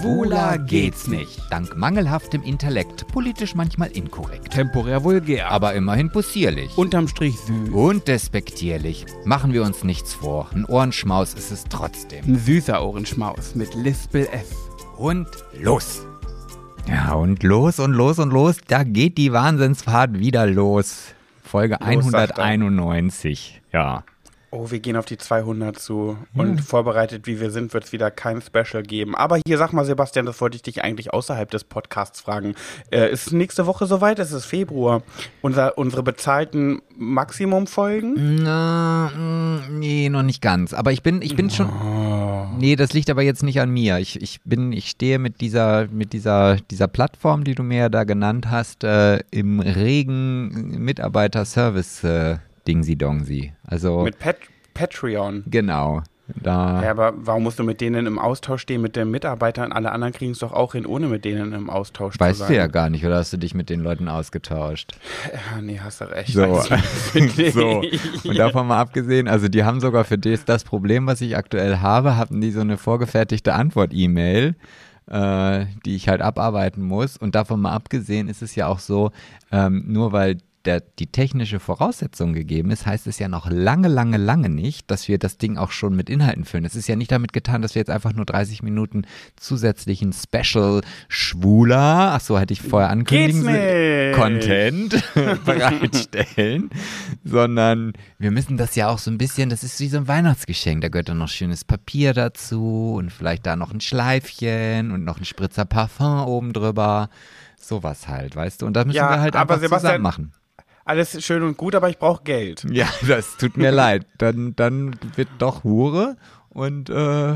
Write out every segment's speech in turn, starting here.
Schwuler geht's nicht. Dank mangelhaftem Intellekt, politisch manchmal inkorrekt. Temporär vulgär. Aber immerhin possierlich. Unterm Strich süß. Und despektierlich. Machen wir uns nichts vor. Ein Ohrenschmaus ist es trotzdem. Ein süßer Ohrenschmaus mit Lispel F. Und los. Ja, und los und los und los. Da geht die Wahnsinnsfahrt wieder los. Folge Los, sagt er. 191. Ja. Oh, wir gehen auf die 200 zu. Und vorbereitet, wie wir sind, wird es wieder kein Special geben. Aber hier, sag mal, Sebastian, das wollte ich dich eigentlich außerhalb des Podcasts fragen. Äh, ist nächste Woche soweit? Es ist Februar. Unser, unsere bezahlten Maximum-Folgen? Na, mm, nee, noch nicht ganz. Aber ich bin, ich bin schon. Oh. Nee, das liegt aber jetzt nicht an mir. Ich, ich bin, ich stehe mit dieser, mit dieser, dieser Plattform, die du mir ja da genannt hast, äh, im regen Mitarbeiter-Service äh, Dingsi Dongsi. Also Mit Pat Patreon. genau. Da Ja, aber warum musst du mit denen im Austausch stehen, mit den Mitarbeitern? Alle anderen kriegen es doch auch hin, ohne mit denen im Austausch weißt zu du sein. ja gar nicht, oder hast du dich mit den Leuten ausgetauscht? Ja, nee, hast du recht. So. Nicht. so. Und davon mal abgesehen, also die haben sogar für das, das Problem, was ich aktuell habe, hatten die so eine vorgefertigte Antwort-E-Mail, äh, die ich halt abarbeiten muss. Und davon mal abgesehen ist es ja auch so, ähm, nur weil der, die technische Voraussetzung gegeben ist, heißt es ja noch lange, lange, lange nicht, dass wir das Ding auch schon mit Inhalten füllen. Es ist ja nicht damit getan, dass wir jetzt einfach nur 30 Minuten zusätzlichen Special Schwuler, ach so, hätte ich vorher ankündigen sollen. Content bereitstellen, sondern wir müssen das ja auch so ein bisschen, das ist wie so ein Weihnachtsgeschenk, da gehört dann noch schönes Papier dazu und vielleicht da noch ein Schleifchen und noch ein Spritzer Parfum oben drüber. Sowas halt, weißt du? Und das müssen Ja, wir halt aber einfach Sebastian- zusammen machen. Alles schön und gut, aber ich brauche Geld. Ja, das tut mir leid. Dann, dann wird doch Hure und äh,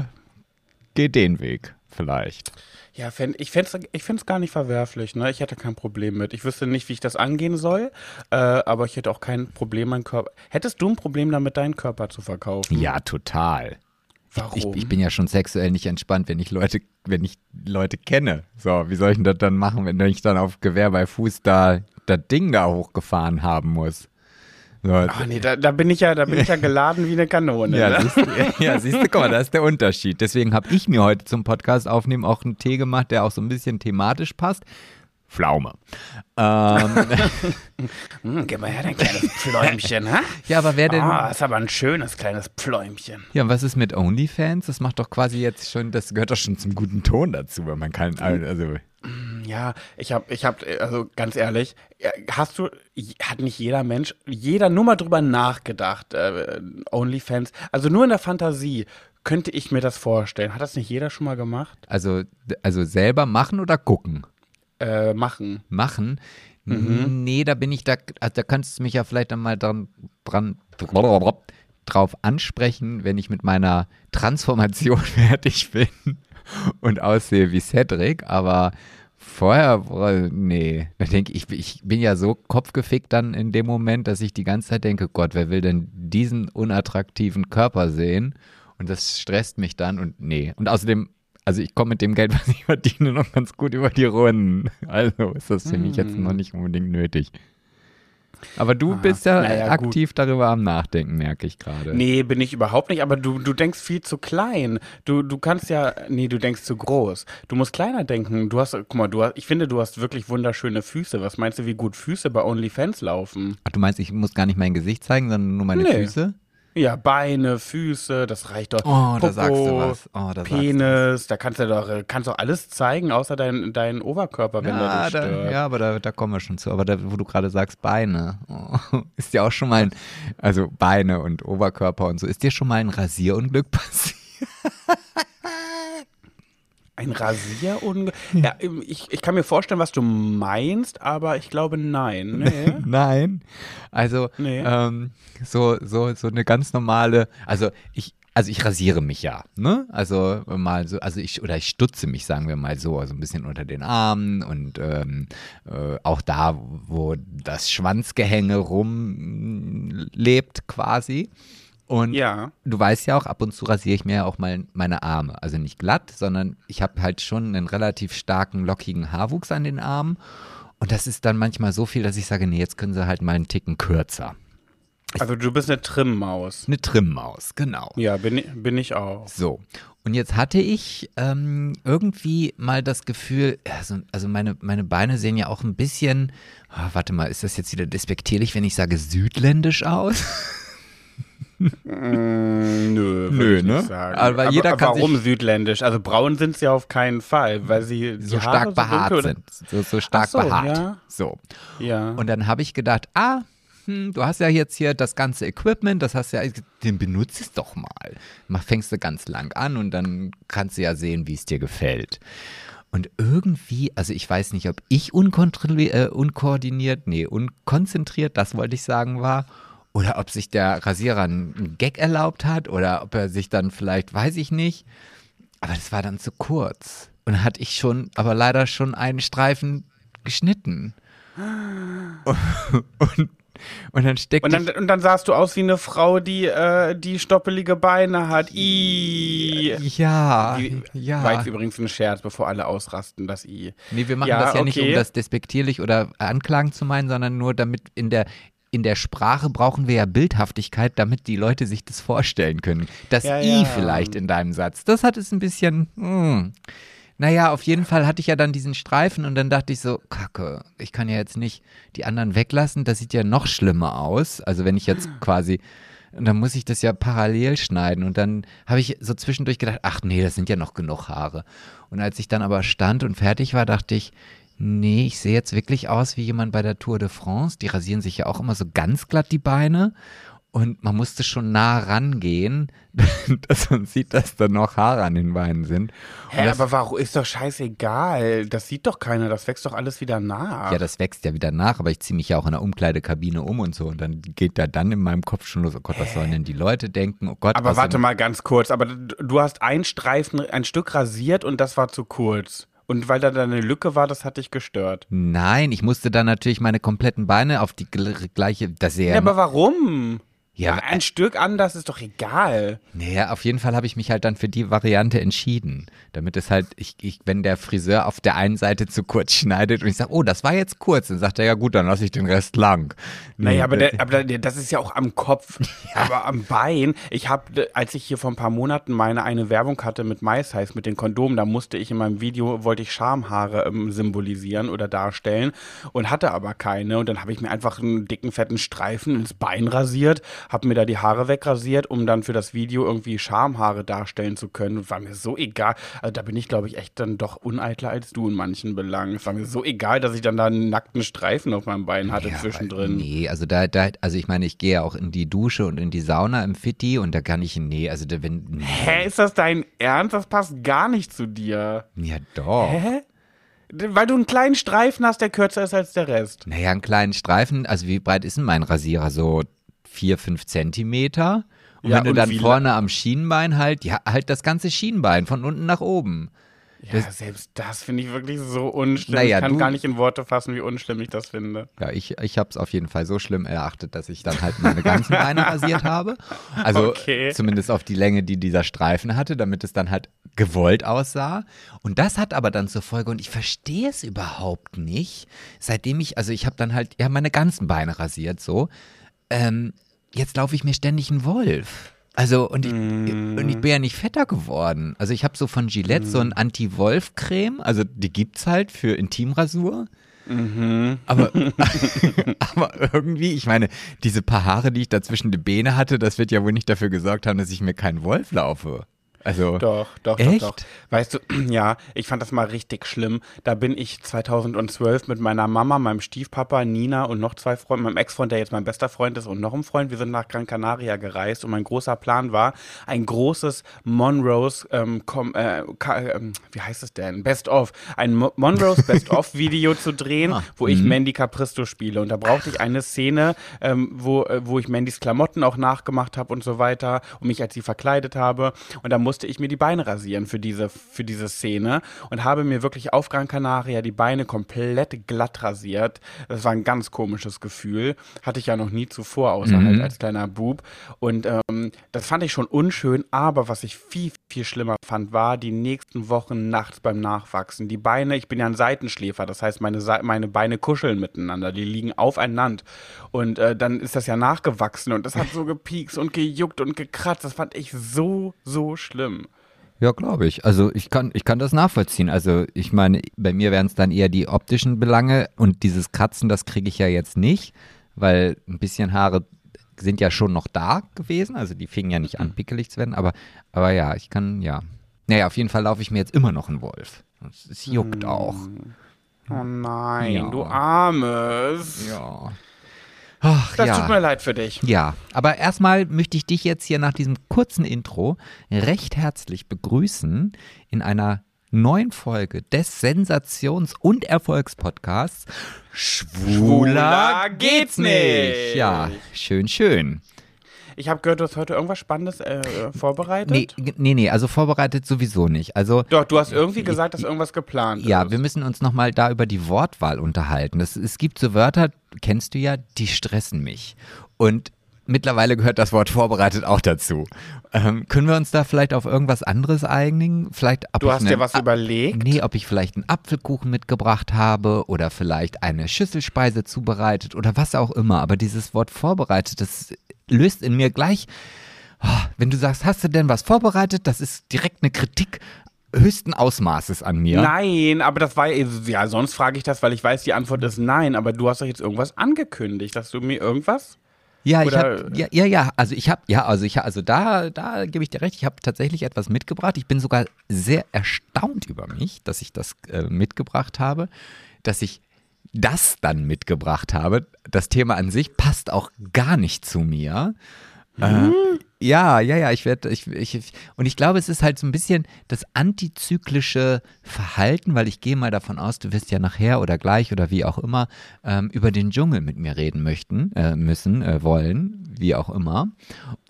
geht den Weg vielleicht. Ja, fänd, ich fände es ich find's gar nicht verwerflich. Ne? Ich hätte kein Problem mit. Ich wüsste nicht, wie ich das angehen soll, äh, aber ich hätte auch kein Problem, meinen Körper. Hättest du ein Problem damit, deinen Körper zu verkaufen? Ja, total. Warum? Ich, ich bin ja schon sexuell nicht entspannt, wenn ich Leute, wenn ich Leute kenne. So, wie soll ich denn das dann machen, wenn ich dann auf Gewehr bei Fuß da das Ding da hochgefahren haben muss? So, Ach nee, da, da bin ich ja, da bin ich ja geladen wie eine Kanone. ja, ne? siehst du, ja, siehst du, guck mal, das ist der Unterschied. Deswegen habe ich mir heute zum Podcast aufnehmen auch einen Tee gemacht, der auch so ein bisschen thematisch passt. Pflaume. Ähm, Hm, gib mal her, dein kleines Pfläumchen, ha? ja, aber wer denn? Ah, ist aber ein schönes kleines Pfläumchen. Ja, und was ist mit OnlyFans? Das macht doch quasi jetzt schon, das gehört doch schon zum guten Ton dazu, wenn man kann, also Ja, ich hab, ich hab, also ganz ehrlich, äh, hast du, hat nicht jeder Mensch, jeder nur mal drüber nachgedacht, äh, OnlyFans, also nur in der Fantasie könnte ich mir das vorstellen. Hat das nicht jeder schon mal gemacht? Also, also selber machen oder gucken? Äh, machen. Machen? Mhm. Nee, da bin ich da, also da kannst du mich ja vielleicht dann mal dran, dran drauf ansprechen, wenn ich mit meiner Transformation fertig bin und aussehe wie Cedric, aber vorher, boah, nee, da denke ich, ich bin ja so kopfgefickt dann in dem Moment, dass ich die ganze Zeit denke, Gott, wer will denn diesen unattraktiven Körper sehen? Und das stresst mich dann und nee. Und außerdem, also ich komme mit dem Geld, was ich verdiene, noch ganz gut über die Runden. Also ist das für mich jetzt noch nicht unbedingt nötig. Aber du bist ja gut. aktiv darüber am Nachdenken, merke ich gerade. Nee, bin ich überhaupt nicht, aber du, du denkst viel zu klein. Du, du kannst ja, nee, du denkst zu groß. Du musst kleiner denken. Du hast, guck mal, du hast, ich finde, du hast wirklich wunderschöne Füße. Was meinst du, wie gut Füße bei OnlyFans laufen? Ach, du meinst, ich muss gar nicht mein Gesicht zeigen, sondern nur meine Nee. Füße? Ja, Beine, Füße, das reicht doch. Oh, da Popo, sagst du was. Oh, da du Penis, da kannst du doch, kannst doch alles zeigen, außer dein, dein Oberkörper, wenn Ja, dich da, ja, aber da, da kommen wir schon zu. Aber da, wo du gerade sagst, Beine, oh, ist dir auch schon mal ein, also Beine und Oberkörper und so, ist dir schon mal ein Rasierunglück passiert? Ein Rasierunge. Ja, ich, ich kann mir vorstellen, was du meinst, aber ich glaube, nein. Nee. Nein. Also, Nee. ähm, so, so, so eine ganz normale, also ich, also ich rasiere mich ja, ne? Also mal so, also ich, oder ich stutze mich, sagen wir mal so, also ein bisschen unter den Armen und ähm, äh, auch da, wo das Schwanzgehänge rumlebt quasi. Und Ja. du weißt ja auch, ab und zu rasiere ich mir ja auch mal meine Arme. Also nicht glatt, sondern ich habe halt schon einen relativ starken, lockigen Haarwuchs an den Armen. Und das ist dann manchmal so viel, dass ich sage, nee, jetzt können sie halt mal einen Ticken kürzer. Also du bist eine Trimmaus. Eine Trimmaus, genau. Ja, bin, ich- bin ich auch. So. Und jetzt hatte ich ähm, irgendwie mal das Gefühl, also, also meine, meine Beine sehen ja auch ein bisschen, ah, warte mal, ist das jetzt wieder despektierlich, wenn ich sage südländisch aus? Mm, nö, Nö, ich ne? sagen. Aber jeder kann warum sich- südländisch? Also braun sind sie ja auf keinen Fall, weil sie So Haare stark behaart oder? sind. So, so stark so, behaart. ja. So. Ja. Und dann habe ich gedacht, ah, hm, du hast ja jetzt hier das ganze Equipment, das hast ja, den benutzt es doch mal. Mach, fängst du ganz lang an und dann kannst du ja sehen, wie es dir gefällt. Und irgendwie, also ich weiß nicht, ob ich unkontrolli- äh, unkoordiniert, nee, unkonzentriert, das wollte ich sagen, war, oder ob sich der Rasierer einen Gag erlaubt hat oder ob er sich dann vielleicht, weiß ich nicht. Aber das war dann zu kurz. Und dann hatte ich schon, aber leider schon einen Streifen geschnitten. Und, und dann steckte Und dann, und dann sahst du aus wie eine Frau, die, äh, die stoppelige Beine hat. I. ja, Die, ja. War jetzt übrigens ein Scherz, bevor alle ausrasten, das I. Nee, wir machen Ja, das ja nicht, um okay. das despektierlich oder anklagend zu meinen, sondern nur damit in der in der Sprache brauchen wir ja Bildhaftigkeit, damit die Leute sich das vorstellen können. Das Ja, I ja. vielleicht in deinem Satz, das hat es ein bisschen. Hm. Naja, auf jeden Fall hatte ich ja dann diesen Streifen und dann dachte ich so, Kacke, ich kann ja jetzt nicht die anderen weglassen, das sieht ja noch schlimmer aus. Also wenn ich jetzt quasi, und dann muss ich das ja parallel schneiden und dann habe ich so zwischendurch gedacht, ach nee, das sind ja noch genug Haare. Und als ich dann aber stand und fertig war, dachte ich, nee, ich sehe jetzt wirklich aus wie jemand bei der Tour de France. Die rasieren sich ja auch immer so ganz glatt die Beine. Und man musste schon nah rangehen, dass man sieht, dass da noch Haare an den Beinen sind. Hä, das, aber warum ist doch scheißegal? Das sieht doch keiner, das wächst doch alles wieder nach. ja, das wächst ja wieder nach, aber ich ziehe mich ja auch in der Umkleidekabine um und so. Und dann geht da dann in meinem Kopf schon los, oh Gott, was sollen denn die Leute denken? Oh Gott, aber warte mal ganz kurz, aber du hast ein Streifen, ein Stück rasiert und das war zu kurz. Und weil da eine Lücke war, das hat dich gestört. Nein, ich musste dann natürlich meine kompletten Beine auf die gl- gleiche, das ja, Ja, aber warum? Ja, Ja, ein Stück anders ist doch egal. Naja, auf jeden Fall habe ich mich halt dann für die Variante entschieden. Damit es halt, ich, ich, wenn der Friseur auf der einen Seite zu kurz schneidet und ich sage, oh, das war jetzt kurz, dann sagt er, ja gut, dann lasse ich den Rest lang. Naja, aber, äh, der, aber der, das ist ja auch am Kopf. Aber am Bein, ich habe, als ich hier vor ein paar Monaten meine eine Werbung hatte mit MySize, mit den Kondomen, da musste ich in meinem Video, wollte ich Schamhaare ähm, symbolisieren oder darstellen und hatte aber keine. Und dann habe ich mir einfach einen dicken, fetten Streifen ins Bein rasiert, habe mir da die Haare wegrasiert, um dann für das Video irgendwie Schamhaare darstellen zu können. Und war mir so egal. Also da bin ich, glaube ich, echt dann doch uneitler als du in manchen Belangen. Es war mir so egal, dass ich dann da einen nackten Streifen auf meinem Bein hatte ja, zwischendrin. Nee, also da, da, also ich meine, ich gehe ja auch in die Dusche und in die Sauna im Fitti und da kann ich, nee, also da, wenn, nee, Hä, ist das dein Ernst? Das passt gar nicht zu dir. ja doch. Hä? Weil du einen kleinen Streifen hast, der kürzer ist als der Rest. Naja, einen kleinen Streifen, also wie breit ist denn mein Rasierer? So vier, fünf Zentimeter? Und Ja, wenn du und dann vorne am Schienbein halt, ja, halt das ganze Schienbein von unten nach oben. Ja, selbst das finde ich wirklich so unschlimm. Naja, ich kann du- gar nicht in Worte fassen, wie unschlimm ich das finde. Ja, ich, ich habe es auf jeden Fall so schlimm erachtet, dass ich dann halt meine ganzen Beine rasiert habe. Also Okay. zumindest auf die Länge, die dieser Streifen hatte, damit es dann halt gewollt aussah. Und das hat aber dann zur Folge, und ich verstehe es überhaupt nicht, seitdem ich, also ich habe dann halt ja meine ganzen Beine rasiert so. Ähm, jetzt laufe ich mir ständig einen Wolf. Also, und ich, und ich bin ja nicht fetter geworden. Also, ich habe so von Gillette so ein Anti-Wolf-Creme. Also, die gibt's halt für Intimrasur. Aber, aber irgendwie, ich meine, diese paar Haare, die ich da zwischen die Beine hatte, das wird ja wohl nicht dafür gesorgt haben, dass ich mir keinen Wolf laufe. Also, Doch, doch, Echt? doch, doch. Weißt du, ja, ich fand das mal richtig schlimm. Da bin ich 2012 mit meiner Mama, meinem Stiefpapa, Nina und noch zwei Freunden, meinem Ex-Freund, der jetzt mein bester Freund ist, und noch ein Freund. Wir sind nach Gran Canaria gereist und mein großer Plan war, ein großes Monrose, ähm, kom, äh, ähm, wie heißt es denn? Best of. Ein Mo Monrose Best of Video zu drehen, Ah, wo ich Mandy Capristo spiele. Und da brauchte ich eine Szene, ähm, wo, äh, wo ich Mandys Klamotten auch nachgemacht habe und so weiter und mich als sie verkleidet habe. Und da musste ich mir die Beine rasieren für diese, für diese Szene und habe mir wirklich auf Gran Canaria die Beine komplett glatt rasiert. Das war ein ganz komisches Gefühl. Hatte ich ja noch nie zuvor, außer halt als kleiner Bub. Und ähm, ähm, das fand ich schon unschön, aber was ich viel, viel schlimmer fand, war die nächsten Wochen nachts beim Nachwachsen. Die Beine, ich bin ja ein Seitenschläfer, das heißt, meine, meine Beine kuscheln miteinander, die liegen aufeinander. Und äh, dann ist das ja nachgewachsen und das hat so gepiekst und gejuckt und gekratzt. Das fand ich so, so schlimm. Ja, glaube ich. Also ich kann, ich kann das nachvollziehen. Also ich meine, bei mir wären es dann eher die optischen Belange und dieses Kratzen, das kriege ich ja jetzt nicht, weil ein bisschen Haare sind ja schon noch da gewesen. Also die fingen ja nicht an, mhm. pickelig zu werden. Aber, aber ja, ich kann, ja. Naja, auf jeden Fall laufe ich mir jetzt immer noch einen Wolf. Es juckt auch. Oh nein, ja. du Armes. Ja. Ach, das ja. tut mir leid für dich. Ja, aber erstmal möchte ich dich jetzt hier nach diesem kurzen Intro recht herzlich begrüßen in einer neuen Folge des Sensations- und Erfolgspodcasts Schwuler geht's nicht. Ja, schön, schön. Ich habe gehört, du hast heute irgendwas Spannendes äh, vorbereitet. Nee, nee, nee, also vorbereitet sowieso nicht. Also, Doch, du hast irgendwie gesagt, dass irgendwas geplant ja, ist. Ja, wir müssen uns nochmal da über die Wortwahl unterhalten. Das, es gibt so Wörter, kennst du ja, die stressen mich. Und mittlerweile gehört das Wort vorbereitet auch dazu. Ähm, können wir uns da vielleicht auf irgendwas anderes einigen? Vielleicht, du hast dir was überlegt? Nee, ob ich vielleicht einen Apfelkuchen mitgebracht habe oder vielleicht eine Schüsselspeise zubereitet oder was auch immer. Aber dieses Wort vorbereitet, das löst in mir gleich, oh, wenn du sagst, hast du denn was vorbereitet, das ist direkt eine Kritik höchsten Ausmaßes an mir. Nein, aber das war ja, sonst frage ich das, weil ich weiß, die Antwort ist nein, aber du hast doch jetzt irgendwas angekündigt, dass du mir irgendwas ja, ich habe ja, ja, ja, also ich habe ja, also ich also da da gebe ich dir recht, ich habe tatsächlich etwas mitgebracht. Ich bin sogar sehr erstaunt über mich, dass ich das äh, mitgebracht habe, dass ich das dann mitgebracht habe. Das Thema an sich passt auch gar nicht zu mir. Mhm. Äh, ja, ja, ja, ich werde, ich, ich, und ich glaube, es ist halt so ein bisschen das antizyklische Verhalten, weil ich gehe mal davon aus, du wirst ja nachher oder gleich oder wie auch immer ähm, über den Dschungel mit mir reden möchten, äh, müssen, äh, wollen, wie auch immer.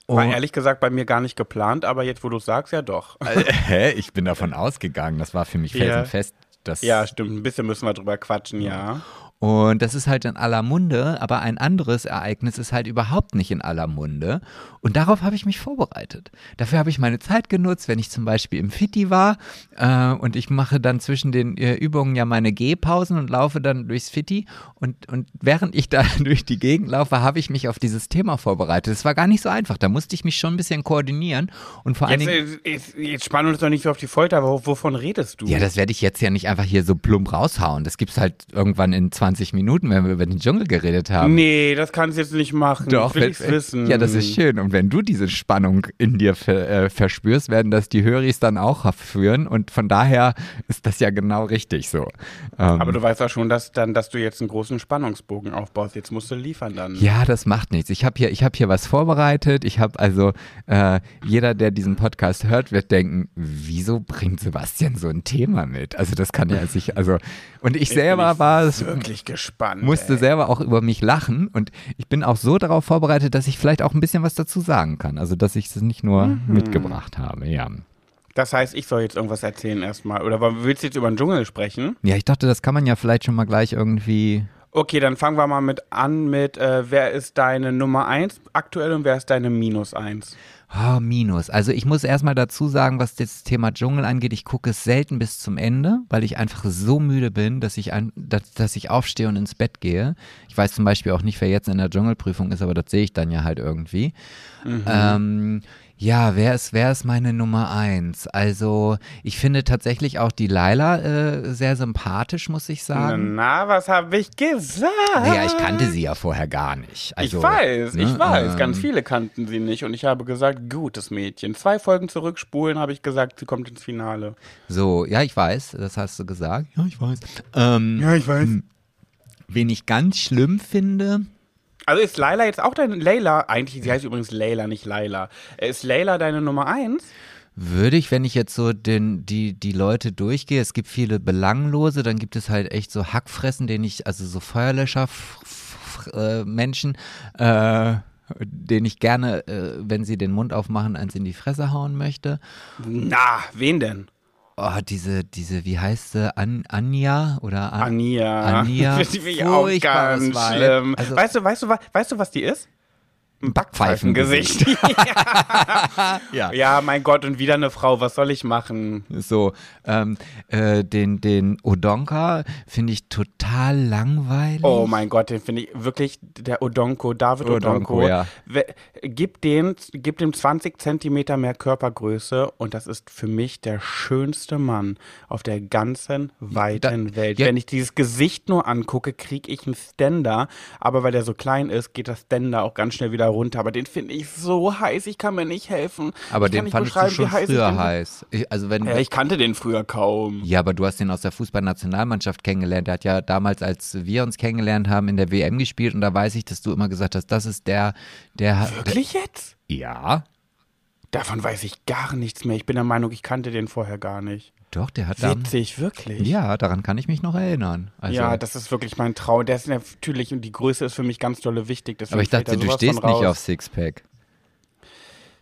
War ehrlich gesagt bei mir gar nicht geplant, aber jetzt, wo du sagst, ja doch. Hä? Ich bin davon ausgegangen, das war für mich felsenfest. Das ja, stimmt. Ein bisschen müssen wir drüber quatschen, ja. Und das ist halt in aller Munde, aber ein anderes Ereignis ist halt überhaupt nicht in aller Munde. Und darauf habe ich mich vorbereitet. Dafür habe ich meine Zeit genutzt, wenn ich zum Beispiel im Fitti war äh, und ich mache dann zwischen den äh, Übungen ja meine Gehpausen und laufe dann durchs Fitti. Und, und während ich da durch die Gegend laufe, habe ich mich auf dieses Thema vorbereitet. Es war gar nicht so einfach. Da musste ich mich schon ein bisschen koordinieren. Und vor allen Dingen. Äh, jetzt, jetzt spannen uns doch nicht so auf die Folter, aber wovon redest du? Ja, das werde ich jetzt ja nicht einfach hier so plump raushauen. Das gibt es halt irgendwann in 20 20 Minuten, wenn wir über den Dschungel geredet haben. Nee, das kannst du jetzt nicht machen. Doch, will wenn, wissen. Ja, das ist schön. Und wenn du diese Spannung in dir ver, äh, verspürst, werden das die Höris dann auch führen. Und von daher ist das ja genau richtig so. Ähm, Aber du weißt auch schon, dass, dann, dass du jetzt einen großen Spannungsbogen aufbaust. Jetzt musst du liefern dann. Ja, das macht nichts. Ich habe hier, hab hier was vorbereitet. Ich habe also, äh, jeder, der diesen Podcast hört, wird denken, wieso bringt Sebastian so ein Thema mit? Also das kann ja sich, also, und ich, ich selber war es. Wirklich ich gespannt. Musste ey. selber auch über mich lachen und ich bin auch so darauf vorbereitet, dass ich vielleicht auch ein bisschen was dazu sagen kann. Also, dass ich es nicht nur mhm. mitgebracht habe, ja. Das heißt, ich soll jetzt irgendwas erzählen erstmal. Oder willst du jetzt über den Dschungel sprechen? Ja, ich dachte, das kann man ja vielleicht schon mal gleich irgendwie. Okay, dann fangen wir mal mit an mit, äh, wer ist deine Nummer 1 aktuell und wer ist deine Minus 1? Oh, Minus. Also ich muss erstmal dazu sagen, was das Thema Dschungel angeht, ich gucke es selten bis zum Ende, weil ich einfach so müde bin, dass ich, ein, dass, dass ich aufstehe und ins Bett gehe. Ich weiß zum Beispiel auch nicht, wer jetzt in der Dschungelprüfung ist, aber das sehe ich dann ja halt irgendwie. Mhm. Ähm, ja, wer ist, wer ist meine Nummer eins? Also, ich finde tatsächlich auch die Laila äh, sehr sympathisch, muss ich sagen. Na, was habe ich gesagt? Naja, ich kannte sie ja vorher gar nicht. Also, ich weiß, ne, ich weiß. Ähm, Ganz viele kannten sie nicht. Und ich habe gesagt, gutes Mädchen. Zwei Folgen zurückspulen, habe ich gesagt, sie kommt ins Finale. So, ja, ich weiß, das hast du gesagt. Ja, ich weiß. Ähm, ja, ich weiß. Wen ich ganz schlimm finde, also ist Laila jetzt auch deine Layla, eigentlich, sie heißt übrigens Layla, nicht Laila. Ist Layla deine Nummer eins? Würde ich, wenn ich jetzt so den, die, die Leute durchgehe, es gibt viele belanglose, dann gibt es halt echt so Hackfressen, den ich, also so Feuerlöscher-Menschen, äh, den ich gerne, äh, wenn sie den Mund aufmachen, eins in die Fresse hauen möchte. Na, wen denn? Oh, diese, diese, wie heißt sie? An, Anja oder An Anja. Anja. finde ich auch ganz schlimm. Also, weißt du, weißt du, weißt du, was die ist? Ein Backpfeifengesicht. ja. ja, mein Gott, und wieder eine Frau, was soll ich machen? So, ähm, äh, den, den Odonka finde ich total langweilig. Oh mein Gott, den finde ich wirklich, der Odonko, David Odonko, Odonko ja. gibt, den, gibt dem 20 Zentimeter mehr Körpergröße und das ist für mich der schönste Mann auf der ganzen weiten da, Welt. Ja. Wenn ich dieses Gesicht nur angucke, kriege ich einen Ständer, aber weil der so klein ist, geht das Ständer auch ganz schnell wieder runter. Aber den finde ich so heiß, ich kann mir nicht helfen. Aber ich den fandest du schon heiß früher heiß. Ich, also wenn, ja, ich kannte den früher kaum. Ja, aber du hast den aus der Fußballnationalmannschaft kennengelernt. Der hat ja damals, als wir uns kennengelernt haben, in der WM gespielt und da weiß ich, dass du immer gesagt hast, das ist der, der. Wirklich jetzt? Ja. Davon weiß ich gar nichts mehr. Ich bin der Meinung, ich kannte den vorher gar nicht. Doch, der hat Witzig, dann, wirklich. Ja, daran kann ich mich noch erinnern. Also, ja, das ist wirklich mein Traum. Der ist natürlich, und die Größe ist für mich ganz dolle wichtig. Aber ich dachte, du stehst nicht auf Sixpack.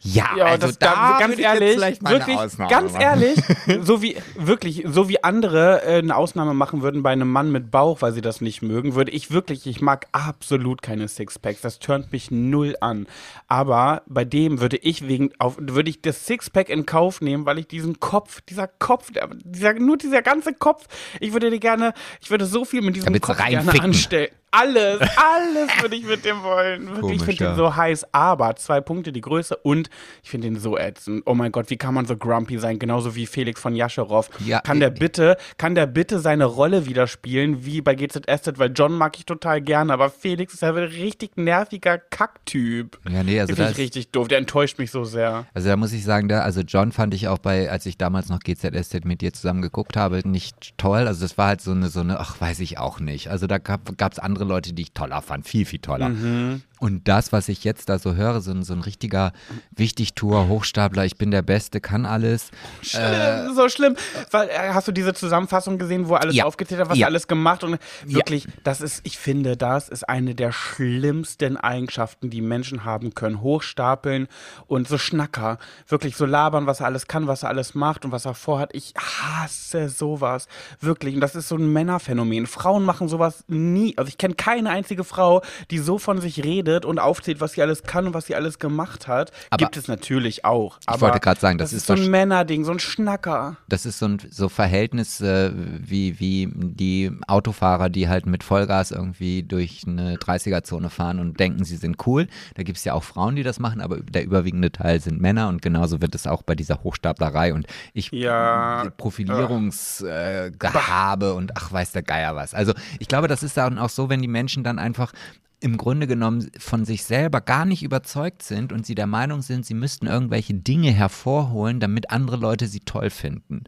Ja, ja also das, da, ganz ehrlich, wirklich, Ausnahme ganz machen. ehrlich, so wie wirklich, so wie andere äh, eine Ausnahme machen würden bei einem Mann mit Bauch, weil sie das nicht mögen, würde ich wirklich, ich mag absolut keine Sixpacks. Das turnt mich null an. Aber bei dem würde ich wegen, auf, würde ich das Sixpack in Kauf nehmen, weil ich diesen Kopf, dieser Kopf, dieser, nur dieser ganze Kopf, ich würde dir gerne, ich würde so viel mit diesem Kopf gerne anstellen. Alles, alles würde ich mit dem wollen. Wirklich, Komisch, ich finde ja. den so heiß. Aber zwei Punkte, die Größe und ich finde den so ätzend. Oh mein Gott, wie kann man so grumpy sein? Genauso wie Felix von Jascherow. Ja, kann der bitte, kann der bitte seine Rolle wieder spielen, wie bei GZSZ? Weil John mag ich total gerne, aber Felix ist ja ein richtig nerviger Kacktyp. Ja, nee, also das ist richtig doof. Der enttäuscht mich so sehr. Also da muss ich sagen, da, also John fand ich auch bei, als ich damals noch GZSZ mit dir zusammen geguckt habe, nicht toll. Also das war halt so eine, so eine, ach, weiß ich auch nicht. Also da gab es andere andere Leute, die ich toller fand, viel, viel toller. Mhm. Und das, was ich jetzt da so höre, so, so ein richtiger Wichtigtour, Hochstapler, ich bin der Beste, kann alles. Schlimm, äh, so schlimm. Weil, äh, hast du diese Zusammenfassung gesehen, wo er alles ja. aufgezählt hat, was ja. er alles gemacht und wirklich, ja. das ist, ich finde, das ist eine der schlimmsten Eigenschaften, die Menschen haben können. Hochstapeln und so Schnacker. Wirklich so labern, was er alles kann, was er alles macht und was er vorhat. Ich hasse sowas. Wirklich. Und das ist so ein Männerphänomen. Frauen machen sowas nie. Also ich kenne keine einzige Frau, die so von sich redet redet und aufzählt, was sie alles kann und was sie alles gemacht hat, aber gibt es natürlich auch. ich wollte gerade sagen, das, das ist so ein Männerding, so ein Schnacker. Das ist so ein so Verhältnis äh, wie, wie die Autofahrer, die halt mit Vollgas irgendwie durch eine 30er-Zone fahren und denken, sie sind cool. Da gibt es ja auch Frauen, die das machen, aber der überwiegende Teil sind Männer und genauso wird es auch bei dieser Hochstaplerei und ich ja. Profilierungsgehabe äh, und ach weiß der Geier was. Also ich glaube, das ist dann auch so, wenn die Menschen dann einfach im Grunde genommen von sich selber gar nicht überzeugt sind und sie der Meinung sind, sie müssten irgendwelche Dinge hervorholen, damit andere Leute sie toll finden.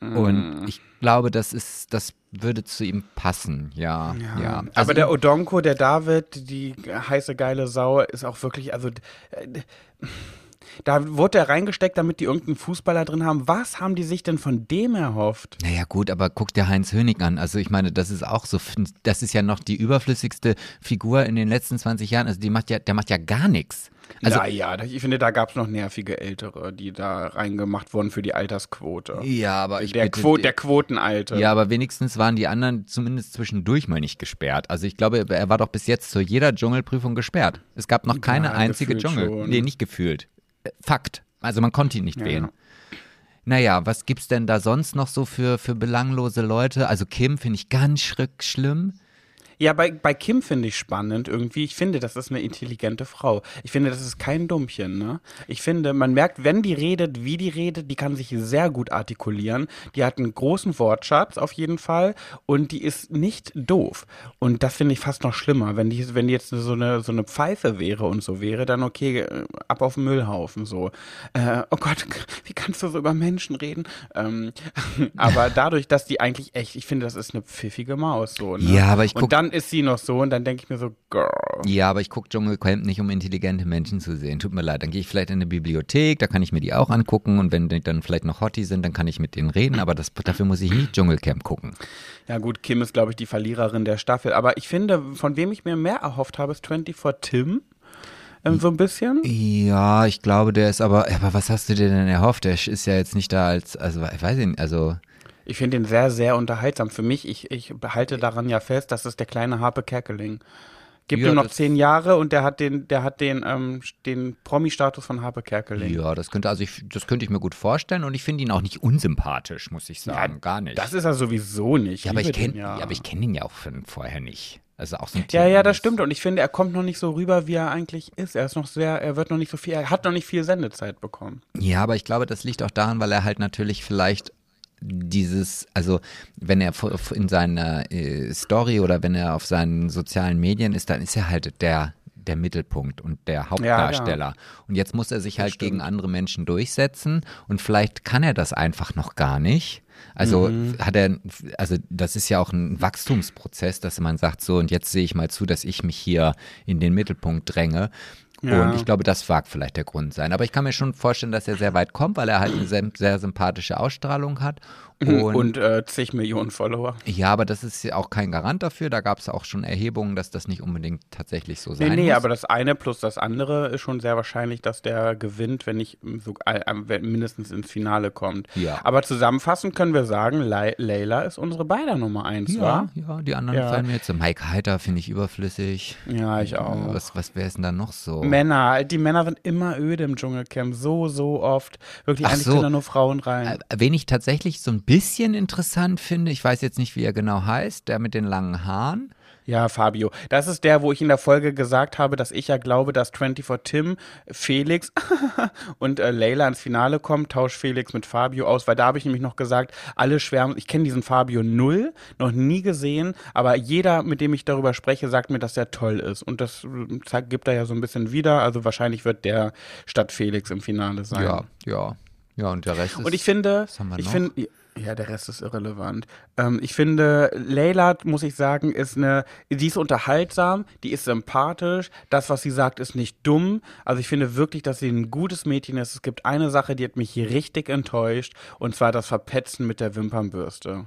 Mm. Und ich glaube, das ist, das würde zu ihm passen, ja. ja. ja. Also Aber der Odonko, der David, die heiße geile Sau, ist auch wirklich, also äh, da wurde er reingesteckt, damit die irgendeinen Fußballer drin haben. Was haben die sich denn von dem erhofft? Naja, gut, aber guck dir Heinz Hönig an. Also, ich meine, das ist auch so, das ist ja noch die überflüssigste Figur in den letzten 20 Jahren. Also, die macht ja, der macht ja gar nichts. Also, naja, ich finde, da gab es noch nervige Ältere, die da reingemacht wurden für die Altersquote. Ja, aber ich der, bitte, Quo der Quotenalte. Ja, aber wenigstens waren die anderen zumindest zwischendurch mal nicht gesperrt. Also ich glaube, er war doch bis jetzt zu jeder Dschungelprüfung gesperrt. Es gab noch keine ja, einzige Dschungel. Schon. Nee, nicht gefühlt. Fakt. Also man konnte ihn nicht ja. wählen. Naja, was gibt's denn da sonst noch so für, für belanglose Leute? Also Kim finde ich ganz schlimm. Ja, bei, bei Kim finde ich spannend irgendwie. Ich finde, das ist eine intelligente Frau. Ich finde, das ist kein Dummchen, ne? Ich finde, man merkt, wenn die redet, wie die redet, die kann sich sehr gut artikulieren. Die hat einen großen Wortschatz auf jeden Fall und die ist nicht doof. Und das finde ich fast noch schlimmer. Wenn die, wenn die jetzt so eine, so eine Pfeife wäre und so wäre, dann okay, äh, ab auf den Müllhaufen so. Äh, oh Gott, wie kannst du so über Menschen reden? Ähm, aber dadurch, dass die eigentlich echt, ich finde, das ist eine pfiffige Maus so. Ne? Ja, aber ich gucke ist sie noch so und dann denke ich mir so, girl. Ja, aber ich gucke Dschungelcamp nicht, um intelligente Menschen zu sehen. Tut mir leid. Dann gehe ich vielleicht in eine Bibliothek, da kann ich mir die auch angucken und wenn die dann vielleicht noch Hottie sind, dann kann ich mit denen reden, aber das, dafür muss ich nicht Dschungelcamp gucken. Ja gut, Kim ist, glaube ich, die Verliererin der Staffel. Aber ich finde, von wem ich mir mehr erhofft habe, ist 24 Tim ähm, so ein bisschen? Ja, ich glaube, der ist aber, aber was hast du dir denn erhofft? Der ist ja jetzt nicht da als, also ich weiß nicht, also ich finde ihn sehr, sehr unterhaltsam. Für mich, ich, ich behalte daran ja fest, das ist der kleine Harpe Kerkeling. Gibt Ja, ihm noch zehn Jahre und der hat den, der hat den, ähm, den Promi-Status von Harpe Kerkeling. Ja, das könnte, also ich, das könnte ich mir gut vorstellen und ich finde ihn auch nicht unsympathisch, muss ich sagen. Gar nicht. Das ist er sowieso nicht. ja, aber ich kenne ja. aber ich kenn ihn ja auch von vorher nicht. Also auch so ein Ja, Typ, ja, das stimmt. Und ich finde, er kommt noch nicht so rüber, wie er eigentlich ist. Er ist noch sehr, er wird noch nicht so viel, er hat noch nicht viel Sendezeit bekommen. Ja, aber ich glaube, das liegt auch daran, weil er halt natürlich vielleicht dieses, also wenn er in seiner äh, Story oder wenn er auf seinen sozialen Medien ist, dann ist er halt der der Mittelpunkt und der Hauptdarsteller. Und jetzt muss er sich halt gegen andere Menschen durchsetzen und vielleicht kann er das einfach noch gar nicht. Also Mhm. hat er, also das ist ja auch ein Wachstumsprozess, dass man sagt, so und jetzt sehe ich mal zu, dass ich mich hier in den Mittelpunkt dränge. Ja. Und ich glaube, das mag vielleicht der Grund sein. Aber ich kann mir schon vorstellen, dass er sehr weit kommt, weil er halt eine sehr, sehr sympathische Ausstrahlung hat. Und, Und, äh, zig Millionen Follower. ja, aber das ist ja auch kein Garant dafür. Da gab es auch schon Erhebungen, dass das nicht unbedingt tatsächlich so sein Nee, nee, muss. aber das eine plus das andere ist schon sehr wahrscheinlich, dass der gewinnt, wenn nicht so, äh, mindestens ins Finale kommt. Ja. Aber zusammenfassend können wir sagen, Le Leila ist unsere beider Nummer eins, ja, wa? ja, die anderen Ja. fallen mir jetzt. Mike Heiter finde ich überflüssig. Ja, ich auch. Was, was wäre es denn da noch so? Männer, die Männer sind immer öde im Dschungelcamp, so, so oft. Wirklich, Ach eigentlich so. sind da nur Frauen rein. Äh, Wen ich tatsächlich so ein bisschen interessant finde, ich weiß jetzt nicht, wie er genau heißt, der mit den langen Haaren. Ja, Fabio. Das ist der, wo ich in der Folge gesagt habe, dass ich ja glaube, dass 24 Tim, Felix und äh, Leila ins Finale kommen, tauscht Felix mit Fabio aus, weil da habe ich nämlich noch gesagt, alle schwärmen, ich kenne diesen Fabio null, noch nie gesehen, aber jeder, mit dem ich darüber spreche, sagt mir, dass der toll ist. Und das äh, gibt er ja so ein bisschen wieder. Also wahrscheinlich wird der statt Felix im Finale sein. Ja, ja. Ja, und der Rest ist. Und ich finde, was haben wir ich finde, ja, der Rest ist irrelevant. Ähm, ich finde, Leila, muss ich sagen, ist eine, die ist unterhaltsam, die ist sympathisch, das, was sie sagt, ist nicht dumm. Also ich finde wirklich, dass sie ein gutes Mädchen ist. Es gibt eine Sache, die hat mich hier richtig enttäuscht, und zwar das Verpetzen mit der Wimpernbürste.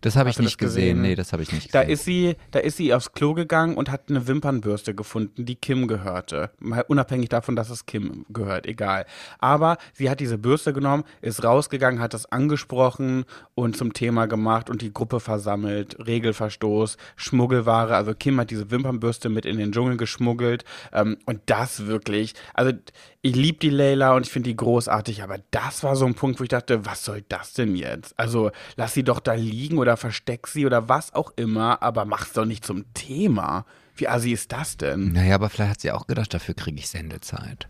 Das habe ich nicht gesehen. gesehen? Nee, das habe ich nicht Da gesehen. ist sie, da ist sie aufs Klo gegangen und hat eine Wimpernbürste gefunden, die Kim gehörte. Mal Unabhängig davon, dass es Kim gehört, egal. Aber sie hat diese Bürste genommen, ist rausgegangen, hat das angesprochen und zum Thema gemacht und die Gruppe versammelt, Regelverstoß, Schmuggelware. Also Kim hat diese Wimpernbürste mit in den Dschungel geschmuggelt ähm, und das wirklich. Also ich liebe die Leila und ich finde die großartig, aber das war so ein Punkt, wo ich dachte, was soll das denn jetzt? Also lass sie doch da liegen oder versteck sie oder was auch immer, aber mach's doch nicht zum Thema. Wie assi ist das denn? Naja, aber vielleicht hat sie auch gedacht, dafür kriege ich Sendezeit.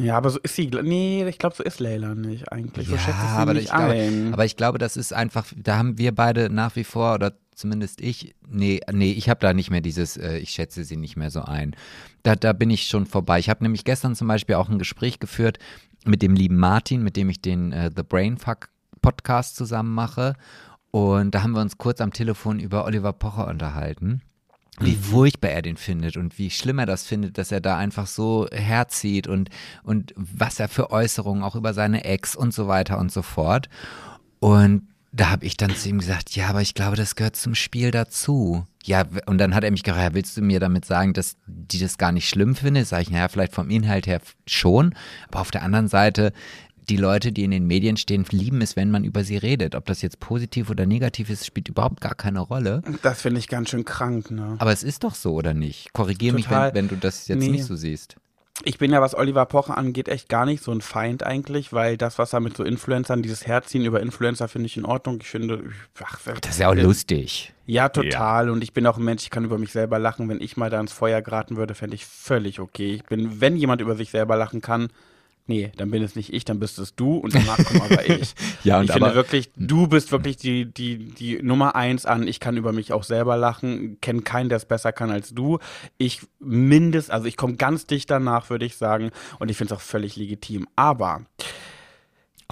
Ja, aber so ist sie. Nee, ich glaube, so ist Leila nicht eigentlich. So schätze ich sie aber nicht ich glaube, ein. aber ich glaube, das ist einfach, da haben wir beide nach wie vor, oder zumindest ich, nee, nee, ich habe da nicht mehr dieses, äh, ich schätze sie nicht mehr so ein. Da, da bin ich schon vorbei. Ich habe nämlich gestern zum Beispiel auch ein Gespräch geführt mit dem lieben Martin, mit dem ich den äh, The Brainfuck Podcast zusammen mache. Und da haben wir uns kurz am Telefon über Oliver Pocher unterhalten wie furchtbar er den findet und wie schlimm er das findet, dass er da einfach so herzieht und, und was er für Äußerungen auch über seine Ex und so weiter und so fort. Und da habe ich dann zu ihm gesagt, ja, aber ich glaube, das gehört zum Spiel dazu. Ja, und dann hat er mich gefragt, ja, willst du mir damit sagen, dass die das gar nicht schlimm findet? Sag ich, naja, vielleicht vom Inhalt her schon, aber auf der anderen Seite, die Leute, die in den Medien stehen, lieben es, wenn man über sie redet. Ob das jetzt positiv oder negativ ist, spielt überhaupt gar keine Rolle. das finde ich ganz schön krank, ne? Aber es ist doch so, oder nicht? Korrigier mich, wenn, wenn du das jetzt Nee. nicht so siehst. Ich bin ja, was Oliver Pocher angeht, echt gar nicht so ein Feind eigentlich, weil das, was er mit so Influencern, dieses Herziehen über Influencer, finde ich in Ordnung. Ich finde, ach, Das ist ja auch lustig. Ja, total. Und ich bin auch ein Mensch, ich kann über mich selber lachen. Wenn ich mal da ins Feuer geraten würde, fände ich völlig okay. Ich bin, wenn jemand über sich selber lachen kann, nee, dann bin es nicht ich, dann bist es du und danach komme aber ich. Ja, und ich finde aber- wirklich, du bist wirklich die, die, die Nummer eins an. Ich kann über mich auch selber lachen, kenne keinen, der es besser kann als du. Ich mindest, also ich komme ganz dicht danach, würde ich sagen. Und ich finde es auch völlig legitim. Aber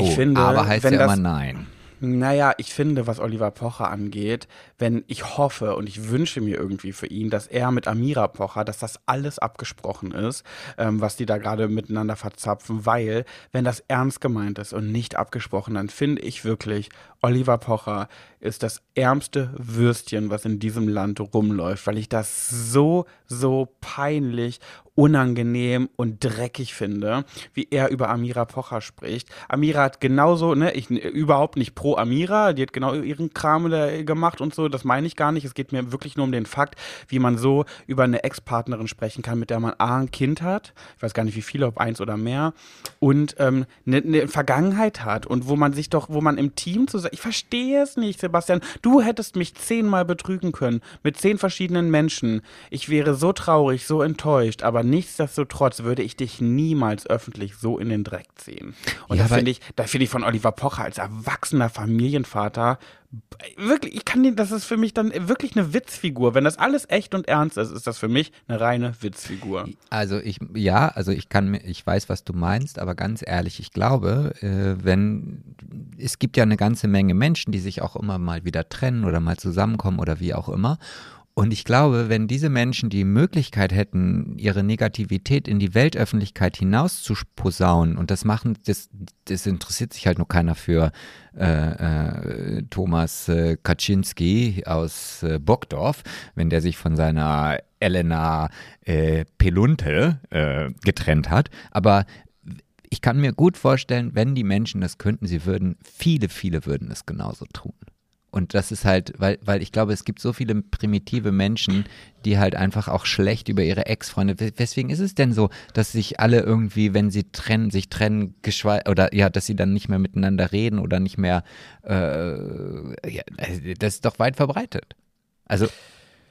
ich Oh, finde, aber heißt wenn ja das, immer nein. Naja, ich finde, was Oliver Pocher angeht, wenn ich hoffe und ich wünsche mir irgendwie für ihn, dass er mit Amira Pocher, dass das alles abgesprochen ist, ähm, was die da gerade miteinander verzapfen, weil, wenn das ernst gemeint ist und nicht abgesprochen, dann finde ich wirklich, Oliver Pocher ist das ärmste Würstchen, was in diesem Land rumläuft, weil ich das so, so peinlich, unangenehm und dreckig finde, wie er über Amira Pocher spricht. Amira hat genauso, ne, ich überhaupt nicht pro Amira, die hat genau ihren Kram gemacht und so, das meine ich gar nicht. Es geht mir wirklich nur um den Fakt, wie man so über eine Ex-Partnerin sprechen kann, mit der man A, ein Kind hat, ich weiß gar nicht wie viele, ob eins oder mehr, und ähm, eine, eine Vergangenheit hat und wo man sich doch, wo man im Team zusammen, ich verstehe es nicht, Sebastian, du hättest mich zehnmal betrügen können, mit zehn verschiedenen Menschen. Ich wäre so traurig, so enttäuscht, aber nichtsdestotrotz würde ich dich niemals öffentlich so in den Dreck ziehen. Und ja, da finde ich, da finde ich von Oliver Pocher als erwachsener Familienvater wirklich, ich kann den, das ist für mich dann wirklich eine Witzfigur. Wenn das alles echt und ernst ist, ist das für mich eine reine Witzfigur. Also ich, ja, also ich kann mir, ich weiß, was du meinst, aber ganz ehrlich, ich glaube, äh, wenn, es gibt ja eine ganze Menge Menschen, die sich auch immer mal wieder trennen oder mal zusammenkommen oder wie auch immer. Und ich glaube, wenn diese Menschen die Möglichkeit hätten, ihre Negativität in die Weltöffentlichkeit hinaus zu posaunen, und das machen, das, das interessiert sich halt nur keiner für äh, äh, Thomas äh, Kaczynski aus äh, Bockdorf, wenn der sich von seiner Elena äh, Pelunte äh, getrennt hat. Aber ich kann mir gut vorstellen, wenn die Menschen das könnten, sie würden, viele, viele würden es genauso tun. Und das ist halt, weil, weil ich glaube, es gibt so viele primitive Menschen, die halt einfach auch schlecht über ihre Ex-Freunde. Weswegen ist es denn so, dass sich alle irgendwie, wenn sie trennen, sich trennen, oder ja, dass sie dann nicht mehr miteinander reden oder nicht mehr, äh, ja, das ist doch weit verbreitet. Also,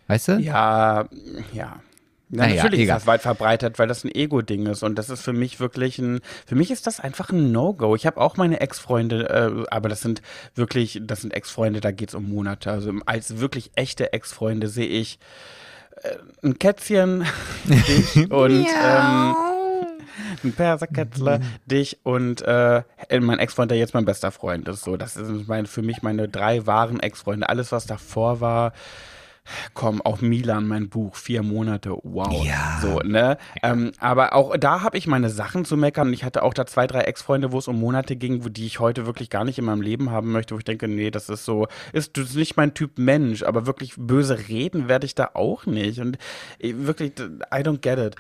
weißt du? Ja, ja. Ja, naja, natürlich egal. ist das weit verbreitet, weil das ein Ego-Ding ist und das ist für mich wirklich ein, für mich ist das einfach ein No-Go. Ich habe auch meine Ex-Freunde, äh, aber das sind wirklich, das sind Ex-Freunde, da geht's um Monate. Also als wirklich echte Ex-Freunde sehe ich äh, ein Kätzchen, dich und ähm, ein Perserkätzle, mhm. dich und äh, mein Ex-Freund, der jetzt mein bester Freund ist. So, das sind mein, für mich meine drei wahren Ex-Freunde. Alles, was davor war, komm, auch Milan, mein Buch, vier Monate, wow. Ja. So, ne? Ähm, aber auch da habe ich meine Sachen zu meckern. Ich hatte auch da zwei, drei Ex-Freunde, wo es um Monate ging, wo die ich heute wirklich gar nicht in meinem Leben haben möchte, wo ich denke, nee, das ist so, ist, das ist nicht mein Typ Mensch, aber wirklich böse reden werde ich da auch nicht. Und äh, wirklich, I don't get it.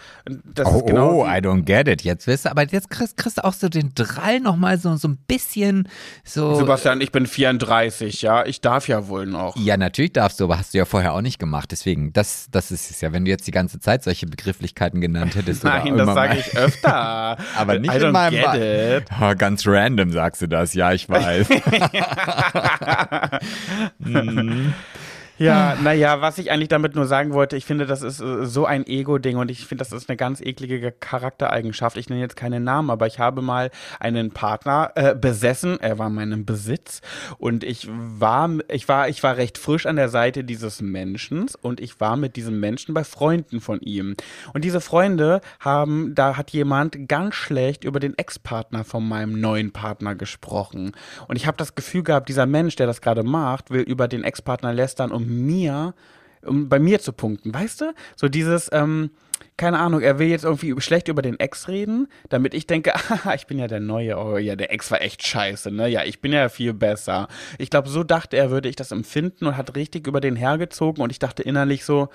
oh, genau oh, I don't get it. Jetzt wirst du, aber jetzt kriegst, kriegst du auch so den Drall nochmal so, so ein bisschen so. Sebastian, ich bin 34, ja, ich darf ja wohl noch. Ja, natürlich darfst du, aber hast du ja vorher auch nicht gemacht. Deswegen, das, das ist es ja. Wenn du jetzt die ganze Zeit solche Begrifflichkeiten genannt hättest. Nein, das sage ich öfter. aber nicht I in meinem Ba- oh, Ganz random sagst du das. Ja, ich weiß. Ja, naja, was ich eigentlich damit nur sagen wollte, ich finde, das ist äh, so ein Ego-Ding und ich finde, das ist eine ganz eklige Charaktereigenschaft. Ich nenne jetzt keinen Namen, aber ich habe mal einen Partner äh, besessen, er war in meinem Besitz und ich war, ich war, ich war recht frisch an der Seite dieses Menschen und ich war mit diesem Menschen bei Freunden von ihm. Und diese Freunde haben, da hat jemand ganz schlecht über den Ex-Partner von meinem neuen Partner gesprochen. Und ich habe das Gefühl gehabt, dieser Mensch, der das gerade macht, will über den Ex-Partner lästern, um mir, um bei mir zu punkten, weißt du? So dieses, ähm, keine Ahnung, er will jetzt irgendwie schlecht über den Ex reden, damit ich denke, ich bin ja der Neue, oh ja, der Ex war echt scheiße, ne? Ja, ich bin ja viel besser. Ich glaube, so dachte er, würde ich das empfinden und hat richtig über den hergezogen und ich dachte innerlich so,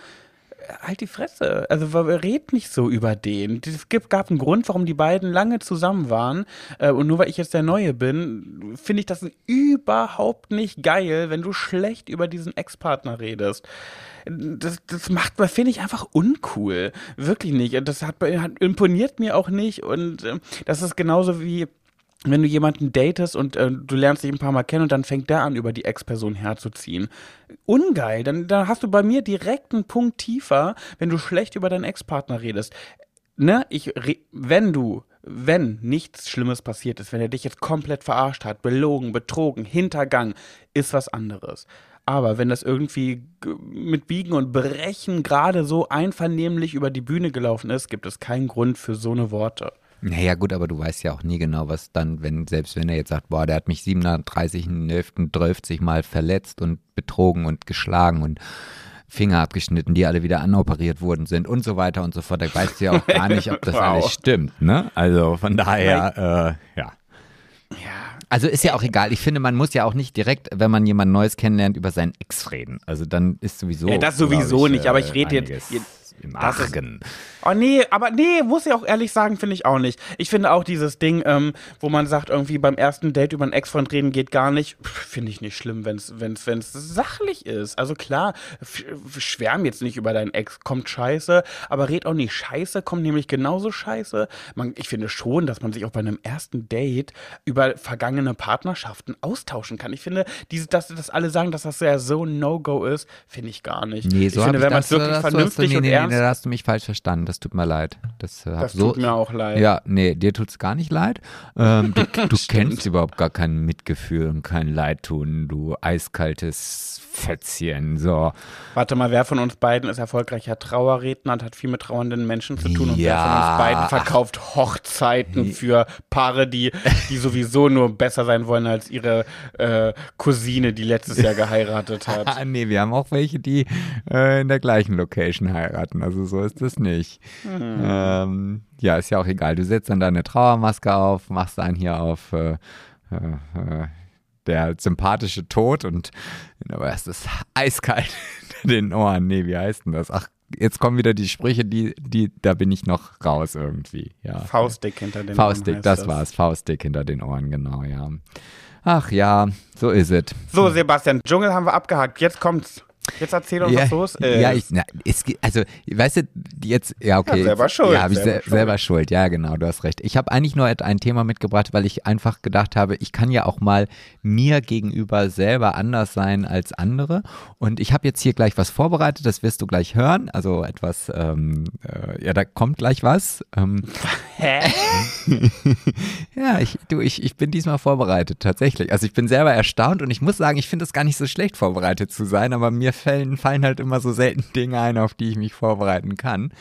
halt die Fresse. Also red nicht so über den. Es gab einen Grund, warum die beiden lange zusammen waren. Äh, und nur weil ich jetzt der Neue bin, finde ich das überhaupt nicht geil, wenn du schlecht über diesen Ex-Partner redest. Das, das macht, finde ich einfach uncool. Wirklich nicht. Das hat, hat imponiert mir auch nicht. Und äh, das ist genauso wie wenn du jemanden datest und äh, du lernst dich ein paar Mal kennen und dann fängt der an, über die Ex-Person herzuziehen. Ungeil. Dann, dann hast du bei mir direkt einen Punkt tiefer, wenn du schlecht über deinen Ex-Partner redest. Ne? Ich, wenn du, wenn nichts Schlimmes passiert ist, wenn er dich jetzt komplett verarscht hat, belogen, betrogen, Hintergang, ist was anderes. Aber wenn das irgendwie mit Biegen und Brechen gerade so einvernehmlich über die Bühne gelaufen ist, gibt es keinen Grund für so eine Worte. Naja, gut, aber du weißt ja auch nie genau, was dann, wenn, selbst wenn er jetzt sagt, boah, der hat mich 37, 12 Mal verletzt und betrogen und geschlagen und Finger abgeschnitten, die alle wieder anoperiert worden sind und so weiter und so fort. Da weißt du ja auch gar nicht, ob das wow. alles stimmt, ne? Also von daher, äh, ja. Ja. Also ist ja auch egal. Ich finde, man muss ja auch nicht direkt, wenn man jemand Neues kennenlernt, über seinen Ex reden. Also dann ist sowieso. Ja, das sowieso ich, nicht, aber ich rede jetzt. Im Argen. Oh nee, aber nee, muss ich auch ehrlich sagen, finde ich auch nicht. Ich finde auch dieses Ding, ähm, wo man sagt, irgendwie beim ersten Date über einen Ex-Freund reden geht gar nicht, finde ich nicht schlimm, wenn es wenn's, wenn's sachlich ist. Also klar, schwärm jetzt nicht über deinen Ex, kommt scheiße, aber red auch nicht scheiße, kommt nämlich genauso scheiße. Man, ich finde schon, dass man sich auch bei einem ersten Date über vergangene Partnerschaften austauschen kann. Ich finde, diese, dass, dass alle sagen, dass das ja so ein No-Go ist, finde ich gar nicht. Nee, so ich finde, wenn man es wirklich das, vernünftig nee, und nee, ernst Nee, da hast du mich falsch verstanden. Das tut mir leid. Das, äh, Das so, tut mir auch leid. Ja, nee, dir tut's gar nicht leid. Ähm, du du kennst überhaupt gar kein Mitgefühl und kein Leidtun, du eiskaltes Fätzchen. So. Warte mal, wer von uns beiden ist erfolgreicher Trauerredner und hat viel mit trauernden Menschen zu tun? Und wer von uns beiden verkauft Hochzeiten für Paare, die, die sowieso nur besser sein wollen als ihre äh, Cousine, die letztes Jahr geheiratet hat? Ah, nee, wir haben auch welche, die äh, in der gleichen Location heiraten. Also so ist das nicht. Ähm, ja, ist ja auch egal. Du setzt dann deine Trauermaske auf, machst einen hier auf äh, äh, äh, der sympathische Tod und aber es ist eiskalt in den Ohren. Nee, wie heißt denn das? Ach, jetzt kommen wieder die Sprüche, die, die, da bin ich noch raus irgendwie. Ja. Faustdick hinter den Faustdick, Ohren das heißt war's. Faustdick hinter den Ohren, genau, ja. Ach ja, so ist es. So, Sebastian, Dschungel haben wir abgehakt. Jetzt kommt's. Jetzt erzähl uns, was los ist. Ja, ich, na, es, also, weißt du, jetzt, ja, okay. Ja, selber schuld, Ja, hab ich selber sel- schuld. selber schuld, ja, genau, du hast recht. Ich habe eigentlich nur ein Thema mitgebracht, weil ich einfach gedacht habe, ich kann ja auch mal mir gegenüber selber anders sein als andere. Und ich habe jetzt hier gleich was vorbereitet, das wirst du gleich hören. Also etwas, ähm, äh, ja, da kommt gleich was. Ähm, Hä? ja, ich, du, ich, ich bin diesmal vorbereitet, tatsächlich. Also ich bin selber erstaunt und ich muss sagen, ich finde es gar nicht so schlecht, vorbereitet zu sein, aber mir fallen, fallen halt immer so selten Dinge ein, auf die ich mich vorbereiten kann.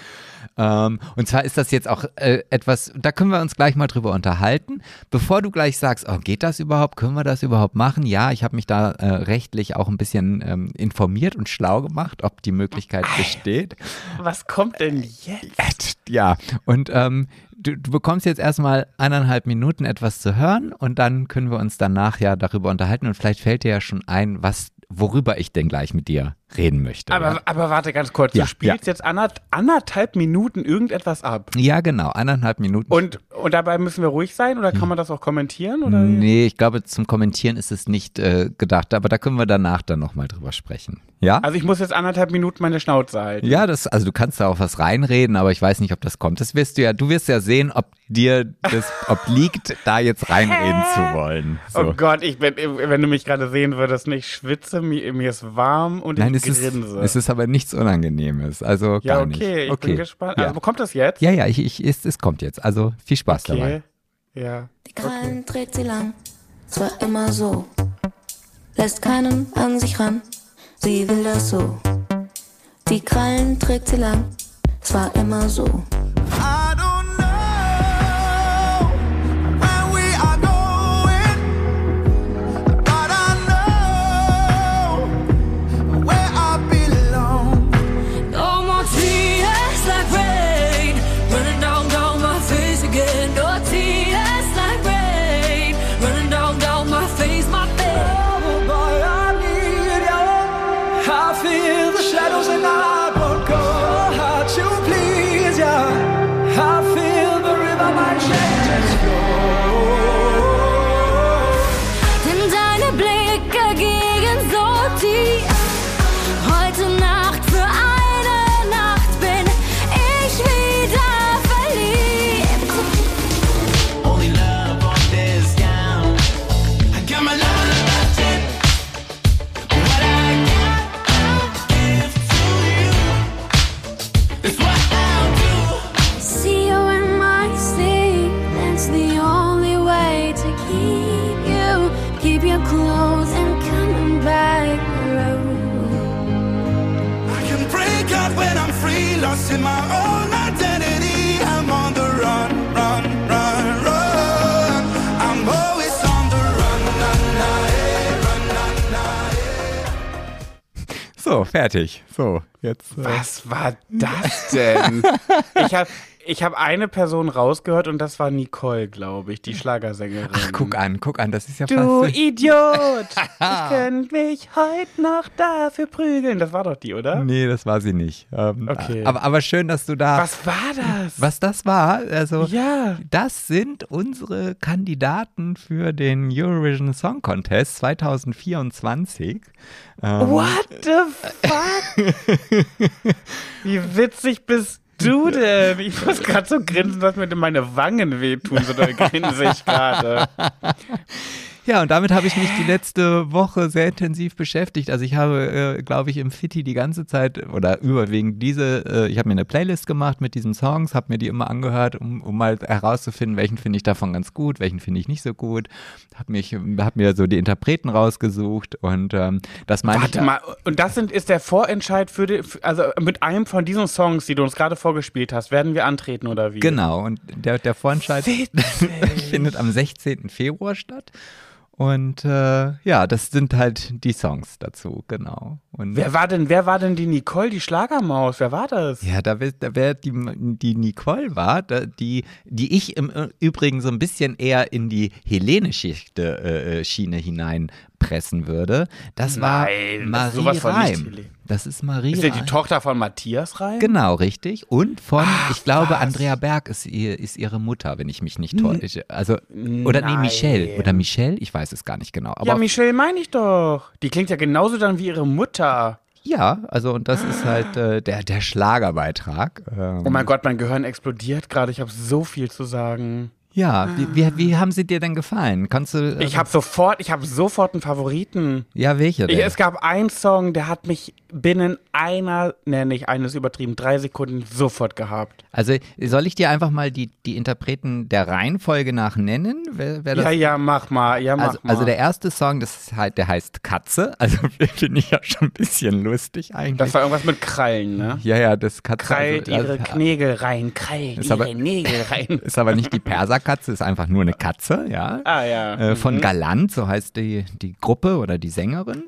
Ähm, und zwar ist das jetzt auch äh, etwas, da können wir uns gleich mal drüber unterhalten. Bevor du gleich sagst, oh, geht das überhaupt? Können wir das überhaupt machen? Ja, ich habe mich da äh, rechtlich auch ein bisschen ähm, informiert und schlau gemacht, ob die Möglichkeit besteht. Was kommt denn jetzt? Ja, und ähm, du, du bekommst jetzt erstmal eineinhalb Minuten etwas zu hören und dann können wir uns danach ja darüber unterhalten und vielleicht fällt dir ja schon ein, was, worüber ich denn gleich mit dir reden möchte. Aber, ja? aber warte ganz kurz, Ja, du spielst jetzt anderth anderthalb Minuten irgendetwas ab. ja, genau, eineinhalb Minuten. Und, und dabei müssen wir ruhig sein oder kann man das auch kommentieren? Oder? nee, ich glaube, zum Kommentieren ist es nicht äh, gedacht, aber da können wir danach dann nochmal drüber sprechen. Ja? Also ich muss jetzt anderthalb Minuten meine Schnauze halten. ja, das, also du kannst da auch was reinreden, aber ich weiß nicht, ob das kommt. Das wirst du ja, du wirst ja sehen, ob dir das, ob liegt, da jetzt reinreden zu wollen. So. Oh Gott, ich bin, wenn du mich gerade sehen würdest, ich schwitze, mir, mir ist warm und Nein, ich es ist, grinse. es ist aber nichts Unangenehmes. Also ja, gar okay, nicht. ich okay. bin gespannt. Ja, Also kommt das jetzt? ja, ja ich, ich, es, es kommt jetzt. Also viel Spaß dabei. Okay. Ja. Die Krallen dreht sie lang, zwar immer so, lässt keinen an sich ran, sie will das so. Die Krallen trägt sie lang, zwar immer so. I don't So, fertig. So. jetzt. äh, Was war das denn? ich habe ich hab eine Person rausgehört und das war Nicole, glaube ich, die Schlagersängerin. Ach, guck an, guck an, das ist ja Du fast. Idiot! ich könnte mich heute noch dafür prügeln. Das war doch die, oder? Nee, das war sie nicht. Ähm, Okay. aber, aber schön, dass du da. Was war das? Was das war, also Ja. das sind unsere Kandidaten für den Eurovision Song Contest 2024. Ähm, What the fuck? Wie witzig bist du denn? Ich muss gerade so grinsen, dass mir meine Wangen wehtun, so doll grinse ich gerade. Ja, und damit habe ich mich die letzte Woche sehr intensiv beschäftigt. Also ich habe, äh, glaube ich, im Fitti die ganze Zeit oder überwiegend diese, äh, ich habe mir eine Playlist gemacht mit diesen Songs, habe mir die immer angehört, um, um mal herauszufinden, welchen finde ich davon ganz gut, welchen finde ich nicht so gut. Habe mich, habe mir so die Interpreten rausgesucht und ähm, das meine ich. Warte mal, und das sind, ist der Vorentscheid für die, also mit einem von diesen Songs, die du uns gerade vorgespielt hast, werden wir antreten oder wie? Genau, und der, der Vorentscheid findet am 16. Februar statt. Und äh, ja, das sind halt die Songs dazu, genau. Und Wer war denn, wer war denn die Nicole, die Schlagermaus? Wer war das? Ja, da, wär- da wäre die, die Nicole war, da, die, die ich im Übrigen so ein bisschen eher in die hellenische äh, Schiene hineinpressen würde. Das war Nein, das ist Marie sowas von nicht Reim. Das ist Marie Ist ja die. Tochter von Matthias Reim? Genau, richtig. Und von, ich glaube, was? Andrea Berg ist, ihr, ist ihre Mutter, wenn ich mich nicht täusche. Also, oder nee, Nein. Michelle. Oder Michelle, ich weiß es gar nicht genau. Aber Ja, Michelle meine ich doch. Die klingt ja genauso dann wie ihre Mutter. ja, also und das ist halt äh, der, der Schlagerbeitrag. Ähm, Oh mein Gott, mein Gehirn explodiert gerade. Ich habe so viel zu sagen. Ja, wie, wie, wie haben sie dir denn gefallen? Kannst du. äh, Ich habe sofort, ich habe sofort einen Favoriten. Ja, welche denn? Ich, es gab einen Song, der hat mich binnen einer, ne, nicht eines übertrieben, drei Sekunden sofort gehabt. also soll ich dir einfach mal die, die Interpreten der Reihenfolge nach nennen? Wer, wer Ja, ja, mach mal, ja, mach also, mal. also der erste Song, das ist halt, der heißt Katze. Also finde ich ja schon ein bisschen lustig eigentlich. das war irgendwas mit Krallen, ne? ja, ja, das Katze. Krallt also, ihre also, Knägel rein, krallt ihre aber- Nägel rein. Ist aber nicht die Perserkatze, ist einfach nur eine Katze, ja. Ah ja. Äh, von Mhm. Galant, so heißt die, die Gruppe oder die Sängerin.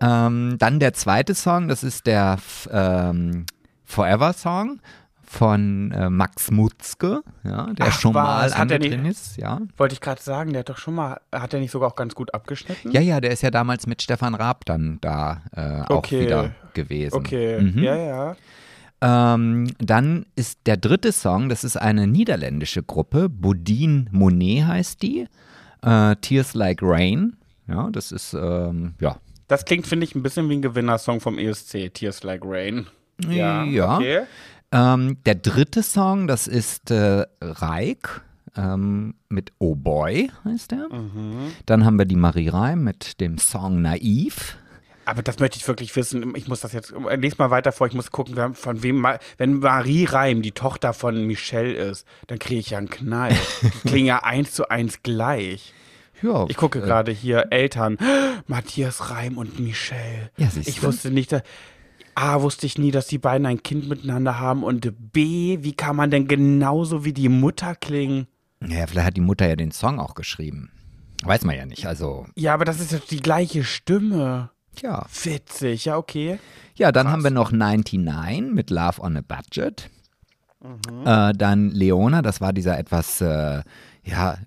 Ähm, dann der zweite Song, das ist der ähm, Forever Song von äh, Max Mutzke, ja, der Ach, schon was? mal Hat er nicht- ist, ja. Wollte ich gerade sagen, der hat doch schon mal, hat er nicht sogar auch ganz gut abgeschnitten? Ja, ja, der ist ja damals mit Stefan Raab dann da äh, auch Okay. wieder gewesen. Okay, Mhm. ja, ja. Ähm, dann ist der dritte Song, das ist eine niederländische Gruppe, Bodine Monet heißt die, äh, Tears Like Rain, ja, das ist, ähm, ja, Das klingt, finde ich, ein bisschen wie ein Gewinnersong vom ESC, Tears Like Rain. Ja, Ja. okay. Ähm, der dritte Song, das ist äh, Reik ähm, mit Oh Boy, heißt der. Mhm. Dann haben wir die Marie Reim mit dem Song Naiv. Aber das möchte ich wirklich wissen. Ich muss das jetzt, lese mal weiter vor, ich muss gucken, von wem, wenn Marie Reim die Tochter von Michelle ist, dann kriege ich ja einen Knall. Die klingen ja eins zu eins gleich. Ja, Ich gucke äh, gerade hier Eltern, Matthias Reim und Michelle. Ja, ich du. wusste nicht, dass, A, wusste ich nie, dass die beiden ein Kind miteinander haben und B, wie kann man denn genauso wie die Mutter klingen? Ja, vielleicht hat die Mutter ja den Song auch geschrieben. Weiß man ja nicht. Also, Ja, aber das ist ja die gleiche Stimme. Ja. Witzig, ja, okay. Ja, dann haben wir noch 99 mit Love on a Budget. Mhm. Äh, dann Leona, das war dieser etwas, äh, ja,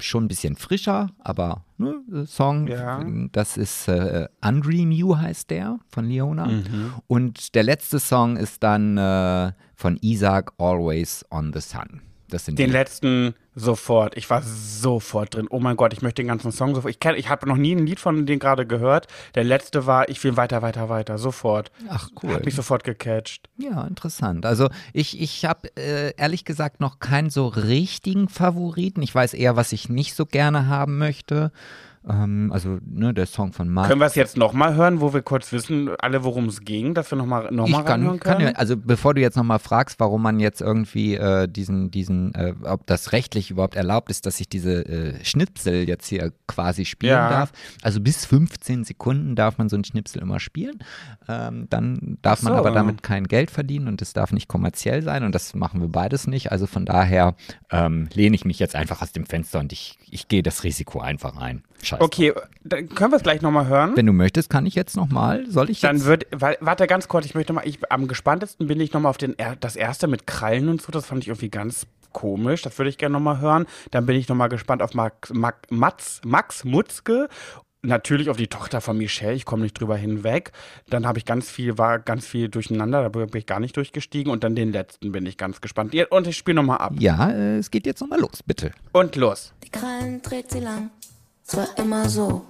schon ein bisschen frischer, aber ne, Song. Ja. Das ist äh, Undream You heißt der von Leona. Mhm. Und der letzte Song ist dann äh, von Isaac Always on the Sun. Das sind Den die. letzten sofort. Ich war sofort drin. Oh mein Gott, ich möchte den ganzen Song sofort. Ich, kenn- ich habe noch nie ein Lied von denen gerade gehört. Der letzte war Ich will weiter, weiter, weiter. Sofort. Ach cool. Hat mich sofort gecatcht. Ja, interessant. Also ich, ich habe äh, ehrlich gesagt noch keinen so richtigen Favoriten. Ich weiß eher, was ich nicht so gerne haben möchte. Ähm, also ne, der Song von Mark. Können wir es jetzt nochmal hören, wo wir kurz wissen, alle, worum es ging, dass wir nochmal noch mal kann, kann können? ja, also bevor du jetzt nochmal fragst, warum man jetzt irgendwie äh, diesen, diesen, äh, ob das rechtlich überhaupt erlaubt ist, dass ich diese äh, Schnipsel jetzt hier quasi spielen Ja. darf. Also bis 15 Sekunden darf man so einen Schnipsel immer spielen. Ähm, dann darf man so. aber damit kein Geld verdienen und es darf nicht kommerziell sein und das machen wir beides nicht. Also von daher ähm, lehne ich mich jetzt einfach aus dem Fenster und ich, ich gehe das Risiko einfach ein. Scheiß. Okay, dann können wir es gleich nochmal hören. Wenn du möchtest, kann ich jetzt nochmal. Soll ich Dann jetzt? wird, warte ganz kurz, ich möchte mal, ich, am gespanntesten bin ich nochmal auf den, er- das erste mit Krallen und so, das fand ich irgendwie ganz komisch, das würde ich gerne nochmal hören. Dann bin ich nochmal gespannt auf Max, Max, Mats, Max Mutzke. Natürlich auf die Tochter von Michelle, ich komme nicht drüber hinweg. Dann habe ich ganz viel, war ganz viel durcheinander, da bin ich gar nicht durchgestiegen. Und dann den letzten bin ich ganz gespannt. Ja, Und ich spiele nochmal ab. ja, äh, es geht jetzt nochmal los, bitte. Und los. Die Krallen trägt sie lang, zwar immer so,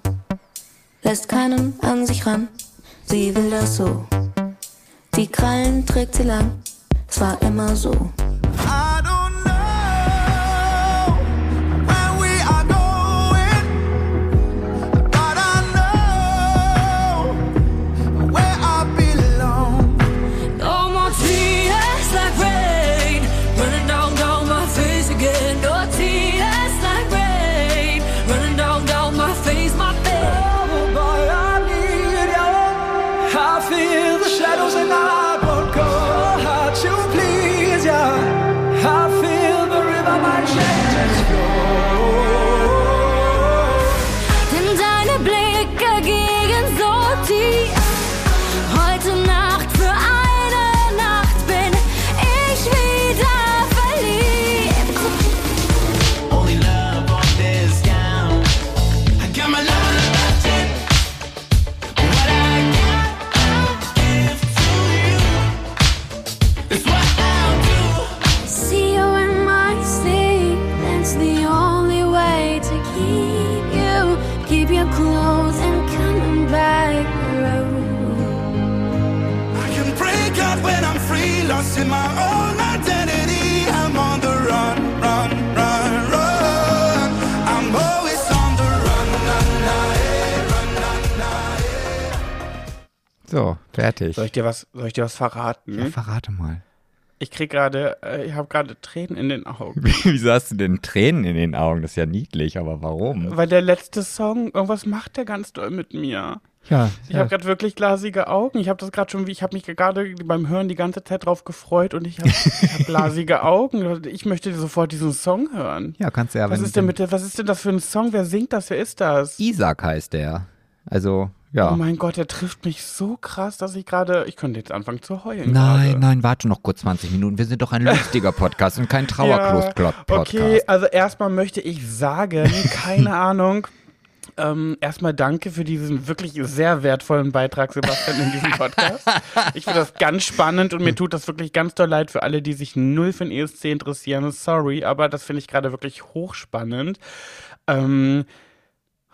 lässt keinen an sich ran, sie will das so. Die Krallen trägt sie lang, zwar immer so. I fertig. Soll ich dir was, soll ich dir was verraten? Verrate mal. Ich krieg gerade, äh, ich habe gerade Tränen in den Augen. Wieso hast du denn Tränen in den Augen? Das ist ja niedlich, aber warum? Weil der letzte Song, irgendwas macht der ganz doll mit mir. Ja, Ich habe gerade wirklich glasige Augen. Ich habe das gerade schon, wie ich habe mich gerade beim Hören die ganze Zeit drauf gefreut und ich habe hab glasige Augen. Ich möchte sofort diesen Song hören. ja, kannst du ja. Was ist denn mit der, was ist denn das für ein Song? Wer singt das? Wer ist das? Isaac heißt der. Also, ja. Oh mein Gott, der trifft mich so krass, dass ich gerade, ich könnte jetzt anfangen zu heulen. Nein, gerade. nein, warte noch kurz 20 Minuten. Wir sind doch ein lustiger Podcast und kein Trauerklost-Podcast. Okay, also erstmal möchte ich sagen, keine Ahnung. Ähm, erstmal danke für diesen wirklich sehr wertvollen Beitrag, Sebastian, in diesem Podcast. Ich finde das ganz spannend und mir tut das wirklich ganz doll leid für alle, die sich null für den ESC interessieren. Sorry, aber das finde ich gerade wirklich hochspannend. Ähm,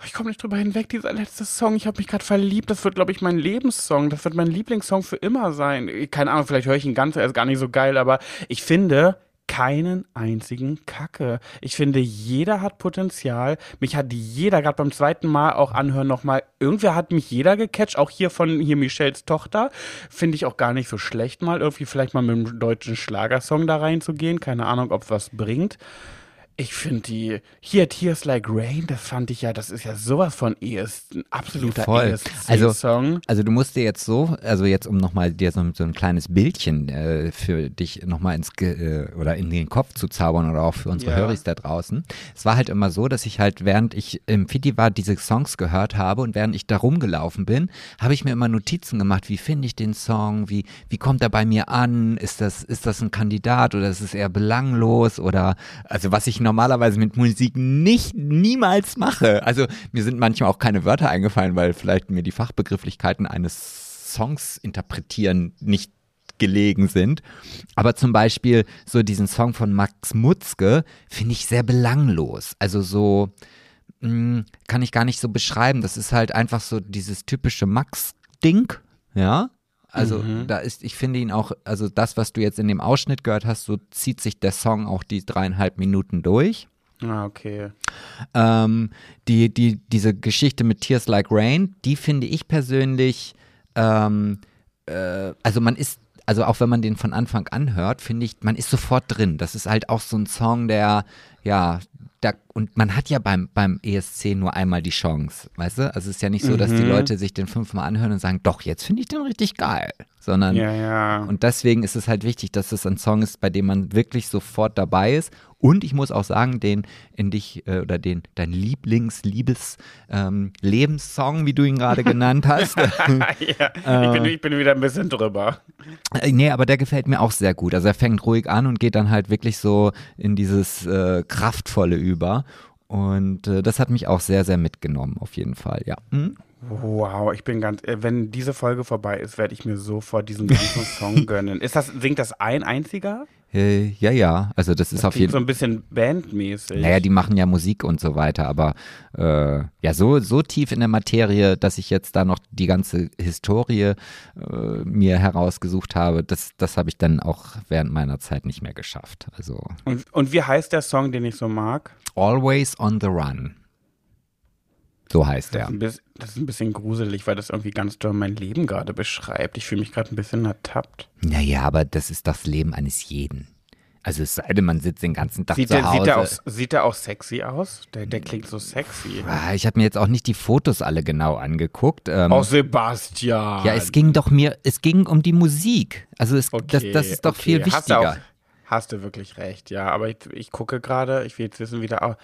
ich komme nicht drüber hinweg, dieser letzte Song. Ich habe mich gerade verliebt. Das wird, glaube ich, mein Lebenssong. Das wird mein Lieblingssong für immer sein. Keine Ahnung, vielleicht höre ich ihn ganz, er ist gar nicht so geil, aber ich finde keinen einzigen Kacke. Ich finde, jeder hat Potenzial. Mich hat jeder, gerade beim zweiten Mal auch anhören nochmal, irgendwer hat mich jeder gecatcht, auch hier von hier Michelles Tochter. Finde ich auch gar nicht so schlecht mal, irgendwie vielleicht mal mit einem deutschen Schlagersong da reinzugehen. Keine Ahnung, ob was bringt. Ich finde die, hier Tears Like Rain, das fand ich ja, das ist ja sowas von ES, ein absoluter Voll. Also, ESC-Song. also du musst dir jetzt so, also jetzt um nochmal dir so, so ein kleines Bildchen äh, für dich nochmal ins Ge äh, oder in den Kopf zu zaubern oder auch für unsere Ja. Höris da draußen. Es war halt immer so, dass ich halt, während ich im Fiti war, diese Songs gehört habe und während ich da rumgelaufen bin, habe ich mir immer Notizen gemacht, wie finde ich den Song, wie, wie kommt er bei mir an, ist das, ist das ein Kandidat oder ist es eher belanglos oder, also was ich normalerweise mit Musik nicht, niemals mache. Also mir sind manchmal auch keine Wörter eingefallen, weil vielleicht mir die Fachbegrifflichkeiten eines Songs interpretieren nicht gelegen sind. Aber zum Beispiel so diesen Song von Max Mutzke finde ich sehr belanglos. Also so mh, kann ich gar nicht so beschreiben. Das ist halt einfach so dieses typische Max-Ding, ja. Also da ist, ich finde ihn auch, also das, was du jetzt in dem Ausschnitt gehört hast, so zieht sich der Song auch die dreieinhalb Minuten durch. Ah, okay. Ähm, die, die, diese Geschichte mit Tears Like Rain, die finde ich persönlich, ähm, äh, also man ist, also auch wenn man den von Anfang an hört, finde ich, man ist sofort drin. Das ist halt auch so ein Song, der, ja, da, und man hat ja beim, beim ESC nur einmal die Chance, weißt du? Also es ist ja nicht so, dass die Leute sich den fünfmal anhören und sagen, doch, jetzt finde ich den richtig geil. Sondern Ja, ja. und deswegen ist es halt wichtig, dass es ein Song ist, bei dem man wirklich sofort dabei ist Und ich muss auch sagen, den in dich äh, oder den dein Lieblings-Liebes ähm, Lebenssong, wie du ihn gerade genannt hast. ja, ich, bin, ich bin wieder ein bisschen drüber. Äh, Nee, aber der gefällt mir auch sehr gut. Also er fängt ruhig an und geht dann halt wirklich so in dieses äh, Kraftvolle über. Und äh, das hat mich auch sehr, sehr mitgenommen, auf jeden Fall, ja. Hm? Wow, ich bin ganz, äh, wenn diese Folge vorbei ist, werde ich mir sofort diesen ganzen Song gönnen. Ist das, singt das ein einziger? Äh, ja, ja, also das ist auf jeden so Fall. ein bisschen bandmäßig. Naja, die machen ja Musik und so weiter, aber äh, ja, so, so tief in der Materie, dass ich jetzt da noch die ganze Historie äh, mir herausgesucht habe, das, das habe ich dann auch während meiner Zeit nicht mehr geschafft. Also und, und wie heißt der Song, den ich so mag? Always on the Run. So heißt Das er. bisschen, das ist ein bisschen gruselig, weil das irgendwie ganz doll mein Leben gerade beschreibt. Ich fühle mich gerade ein bisschen ertappt. Naja, aber das ist das Leben eines jeden. Also es sei denn, man sitzt den ganzen Tag Sieht zu der, Hause. sieht, der auch, sieht der auch sexy aus? Der, der klingt so sexy. Ah, ich habe mir jetzt auch nicht die Fotos alle genau angeguckt. Ähm, Oh, Sebastian. ja, es ging doch mir, es ging um die Musik. Also es, das, das ist doch okay. viel Hast du, wichtiger. auch, hast du wirklich recht, ja. Aber ich, ich gucke gerade, ich will jetzt wissen, wie der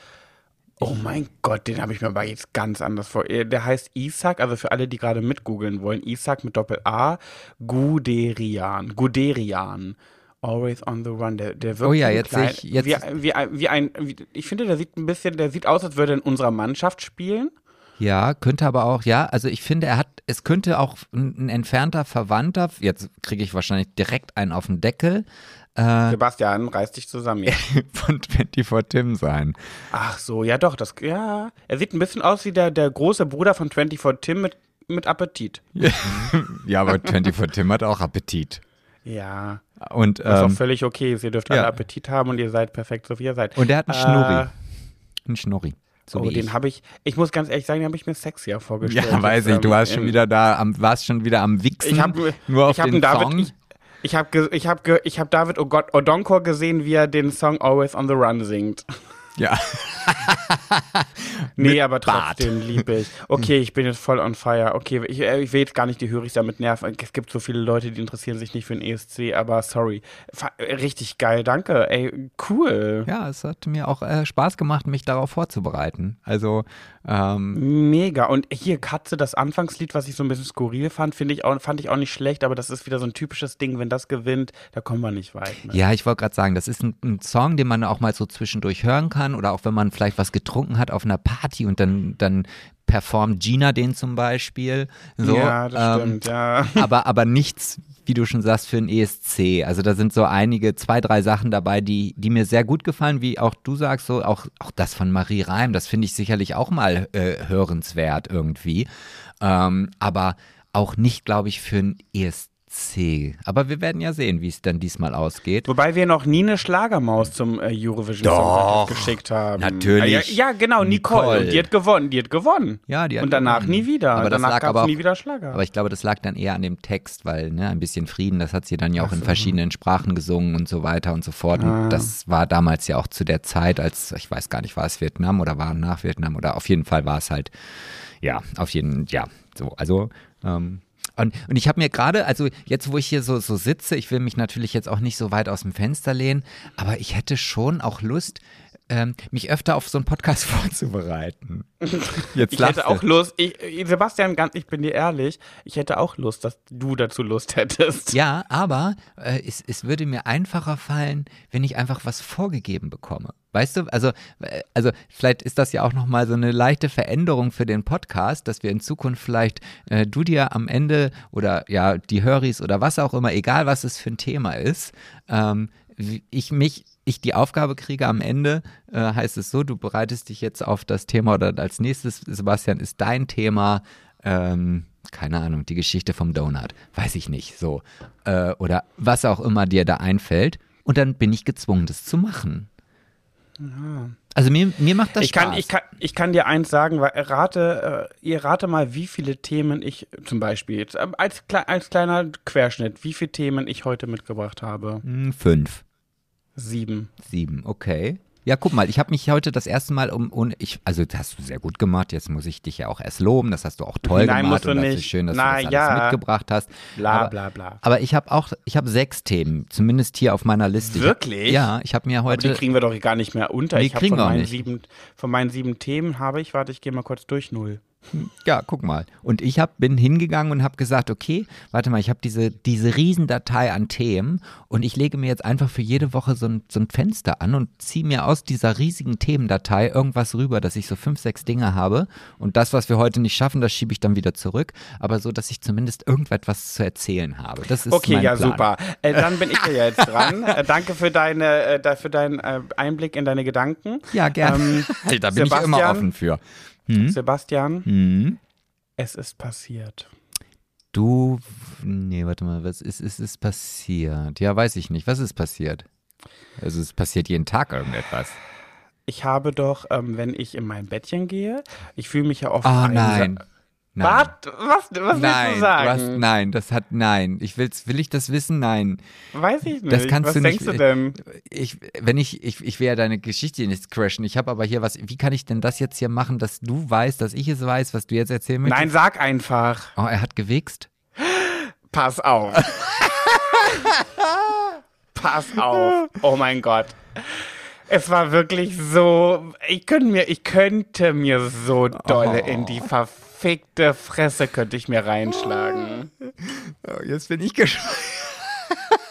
Oh mein Gott, den habe ich mir aber jetzt ganz anders vor. Äh, Der heißt Isaac, also für alle, die gerade mitgoogeln wollen, Isaac mit Doppel-A, Guderian. Guderian. Always on the run. Der, der wirkt Oh ja, jetzt sehe ich- jetzt- wie, wie, wie ein, wie, ich finde, der sieht ein bisschen, der sieht aus, als würde er in unserer Mannschaft spielen. Ja, könnte aber auch, ja, also ich finde, er hat, es könnte auch ein, ein entfernter Verwandter, jetzt kriege ich wahrscheinlich direkt einen auf den Deckel, äh, Sebastian, reiß dich zusammen. von 24 Tim sein. Ach so, ja doch, das, ja. Er sieht ein bisschen aus wie der, der große Bruder von 24 Tim mit, mit Appetit. Ja, aber 24 Tim hat auch Appetit. Ja, Und, was auch ähm, völlig okay ist. Ihr dürft ja. alle Appetit haben und ihr seid perfekt, so wie ihr seid. und er hat einen Äh, Schnurri. Einen Schnurri. So oh, den habe ich, ich muss ganz ehrlich sagen, den habe ich mir sexier vorgestellt. Ja, weiß ich, du ähm, warst schon in- wieder da, am, warst schon wieder am Wichsen. Ich habe nur auf ich hab den David, Song. ich, ich habe ich hab, ich hab David Odonkor gesehen, wie er den Song Always on the Run singt. Ja. Nee, aber trotzdem liebe ich. Okay, ich bin jetzt voll on fire. Okay, ich, äh, ich will jetzt gar nicht die Höris damit nerven. Es gibt so viele Leute, die interessieren sich nicht für den ESC, aber sorry. Äh, Richtig geil, danke. Ey, cool. ja, es hat mir auch äh, Spaß gemacht, mich darauf vorzubereiten. Also, ähm, Mega. Und hier Katze, das Anfangslied, was ich so ein bisschen skurril fand, finde ich auch, fand ich auch nicht schlecht, aber das ist wieder so ein typisches Ding, wenn das gewinnt, da kommen wir nicht weit. Ne? Ja, ich wollte gerade sagen, das ist ein, ein Song, den man auch mal so zwischendurch hören kann oder auch wenn man vielleicht was getrunken hat auf einer Party und dann, dann performt Gina den zum Beispiel. So, ja, das ähm, stimmt, ja. aber, aber nichts, wie du schon sagst, für ein ESC. Also da sind so einige, zwei, drei Sachen dabei, die, die mir sehr gut gefallen, wie auch du sagst, so auch, auch das von Marie Reim, das finde ich sicherlich auch mal äh, hörenswert irgendwie. Ähm, aber auch nicht, glaube ich, für ein ESC. Aber wir werden ja sehen, wie es dann diesmal ausgeht. Wobei wir noch nie eine Schlagermaus zum äh, Eurovision Song Doch, geschickt haben. natürlich. Ja, ja genau, Nicole. Nicole. Und die hat gewonnen, die hat gewonnen. Ja, die hat Und danach gewonnen. nie wieder. Aber danach gab es nie wieder Schlager. Aber ich glaube, das lag dann eher an dem Text, weil ne, ein bisschen Frieden, das hat sie dann ja auch in verschiedenen Sprachen gesungen und so weiter und so fort. Ah. Und das war damals ja auch zu der Zeit, als, ich weiß gar nicht, war es Vietnam oder war nach Vietnam oder auf jeden Fall war es halt, ja, auf jeden, ja, so, also, ähm, und, und ich habe mir gerade, also jetzt, wo ich hier so, so sitze, ich will mich natürlich jetzt auch nicht so weit aus dem Fenster lehnen, aber ich hätte schon auch Lust, ähm, mich öfter auf so einen Podcast vorzubereiten. Jetzt ich hätte auch Lust, ich, Sebastian, ganz, ich bin dir ehrlich, ich hätte auch Lust, dass du dazu Lust hättest. Ja, aber äh, es, es würde mir einfacher fallen, wenn ich einfach was vorgegeben bekomme. Weißt du, also, äh, also vielleicht ist das ja auch nochmal so eine leichte Veränderung für den Podcast, dass wir in Zukunft vielleicht äh, du dir am Ende oder ja, die Höris oder was auch immer, egal was es für ein Thema ist, ähm, ich mich, ich die Aufgabe kriege am Ende, äh, heißt es so, du bereitest dich jetzt auf das Thema oder als nächstes, Sebastian, ist dein Thema, ähm, keine Ahnung, die Geschichte vom Donut, weiß ich nicht, so. Äh, oder was auch immer dir da einfällt. Und dann bin ich gezwungen, das zu machen. Also mir, mir macht das Ich kann, Spaß. ich, kann, ich kann dir eins sagen, weil rate, äh, ihr rate mal, wie viele Themen ich zum Beispiel jetzt ähm, als, als kleiner Querschnitt, wie viele Themen ich heute mitgebracht habe. Hm, Fünf, Sieben. sieben, okay. Ja, guck mal, ich habe mich heute das erste Mal um, um ich, also das hast du sehr gut gemacht, jetzt muss ich dich ja auch erst loben, das hast du auch toll Nein, gemacht musst du und das ist nicht. schön, dass Na du das ja. alles mitgebracht hast. Bla, aber, bla, bla. Aber ich habe auch, ich habe sechs Themen, zumindest hier auf meiner Liste. Ich Wirklich? Hab, ja, ich habe mir Aber die heute, kriegen wir doch gar nicht mehr unter. Nee, ich habe kriegen von wir meinen nicht. sieben, von meinen sieben Themen habe ich, warte, ich gehe mal kurz durch null. Ja, guck mal. Und ich hab, bin hingegangen und habe gesagt, okay, warte mal, ich habe diese, diese Riesendatei an Themen und ich lege mir jetzt einfach für jede Woche so ein, so ein Fenster an und ziehe mir aus dieser riesigen Themendatei irgendwas rüber, dass ich so fünf, sechs Dinge habe und das, was wir heute nicht schaffen, das schiebe ich dann wieder zurück, aber so, dass ich zumindest irgendetwas zu erzählen habe. Das ist Okay, ja, Plan. super. Äh, dann bin ich ja jetzt dran. Äh, danke für, deine, äh, für deinen äh, Einblick in deine Gedanken. Ja, gerne. Ähm, da bin ich immer Sebastian? offen für. Sebastian, Hm? es ist passiert. Du, nee, warte mal, was ist, ist, ist passiert? Ja, weiß ich nicht. Was ist passiert? Also es passiert jeden Tag irgendetwas. Ich habe doch, ähm, wenn ich in mein Bettchen gehe, ich fühle mich ja oft Oh einsam. nein. Nein. Was? Was, was nein, willst du sagen? hast, nein, das hat, nein. Ich will's, will ich das wissen? Nein. Weiß ich nicht. Das kannst was du denkst nicht. du denn? Ich, wenn ich, ich, ich will ja deine Geschichte nicht crashen. Ich habe aber hier was, wie kann ich denn das jetzt hier machen, dass du weißt, dass ich es weiß, was du jetzt erzählen möchtest? Nein, sag einfach. Oh, er hat gewichst? Pass auf. Pass auf. Oh mein Gott. Es war wirklich so, ich könnte mir, ich könnte mir so dolle in die verfickte Fresse könnte ich mir reinschlagen. Oh, jetzt bin ich gespannt.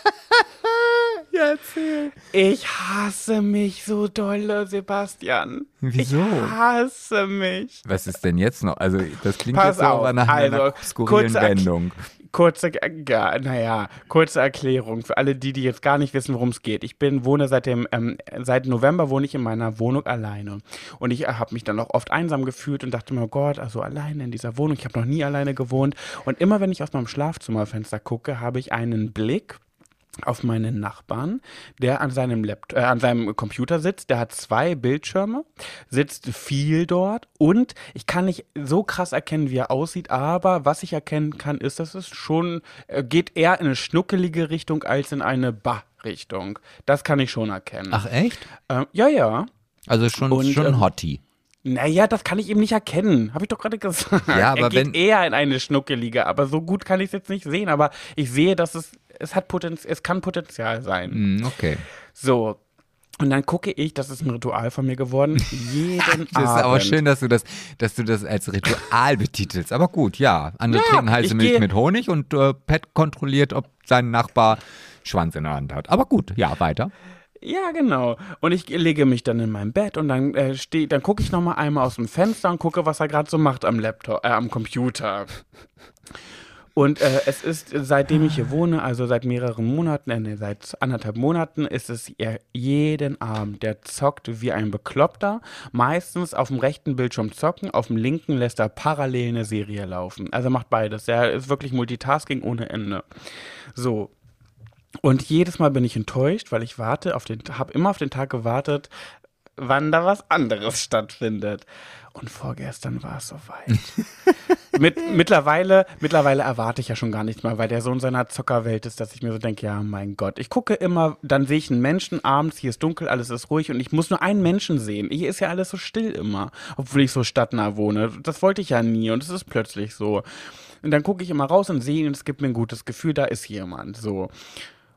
ja, erzähl. Ich hasse mich so dolle, Sebastian. Wieso? Ich hasse mich. Was ist denn jetzt noch? Also, das klingt Pass jetzt so auf, aber nach einer also, skurrilen kurze Erk- Wendung. Kurze, ja, naja, kurze Erklärung für alle die, die jetzt gar nicht wissen, worum es geht. Ich bin, wohne seit dem, ähm, seit November wohne ich in meiner Wohnung alleine. Und ich habe mich dann auch oft einsam gefühlt und dachte mir, oh Gott, also alleine in dieser Wohnung. Ich habe noch nie alleine gewohnt. Und immer wenn ich aus meinem Schlafzimmerfenster gucke, habe ich einen Blick auf meinen Nachbarn, der an seinem Laptop, äh, an seinem Computer sitzt. Der hat zwei Bildschirme, sitzt viel dort und ich kann nicht so krass erkennen, wie er aussieht, aber was ich erkennen kann, ist, dass es schon äh, geht eher in eine schnuckelige Richtung als in eine Bah-Richtung. Das kann ich schon erkennen. Ach, echt? Ähm, ja, ja. Also schon, Und, schon ähm, ein Hottie. Naja, das kann ich eben nicht erkennen. Habe ich doch gerade gesagt. Ja, aber er geht wenn- eher in eine schnuckelige, aber so gut kann ich es jetzt nicht sehen. Aber ich sehe, dass es, es hat Potenz es kann Potenzial sein. Hm, okay. So. Und dann gucke ich, das ist ein Ritual von mir geworden, jeden Das Abend. ist aber schön, dass du das, dass du das als Ritual betitelst. Aber gut, ja. Andere Ja, trinken heiße Milch mit Honig und äh, Pat kontrolliert, ob sein Nachbar Schwanz in der Hand hat. Aber gut, ja, weiter. Ja, genau. Und ich lege mich dann in mein Bett und dann äh, stehe, dann gucke ich noch mal einmal aus dem Fenster und gucke, was er gerade so macht am Laptop, äh, am Computer. Und äh, es ist, seitdem ich hier wohne, also seit mehreren Monaten, äh, seit anderthalb Monaten, ist es jeden Abend. Der zockt wie ein Bekloppter. Meistens auf dem rechten Bildschirm zocken, auf dem linken lässt er parallel eine Serie laufen. Also macht beides. Er ist wirklich Multitasking ohne Ende. So, und jedes Mal bin ich enttäuscht, weil ich warte auf den, habe immer auf den Tag gewartet, wann da was anderes stattfindet. Und vorgestern war es soweit. Mit, mittlerweile, mittlerweile erwarte ich ja schon gar nichts mehr, weil der so in seiner Zockerwelt ist, dass ich mir so denke, ja, mein Gott. Ich gucke immer, dann sehe ich einen Menschen abends, hier ist dunkel, alles ist ruhig und ich muss nur einen Menschen sehen. Hier ist ja alles so still immer, obwohl ich so stadtnah wohne. Das wollte ich ja nie und es ist plötzlich so. Und dann gucke ich immer raus und sehe ihn und es gibt mir ein gutes Gefühl, da ist jemand. So.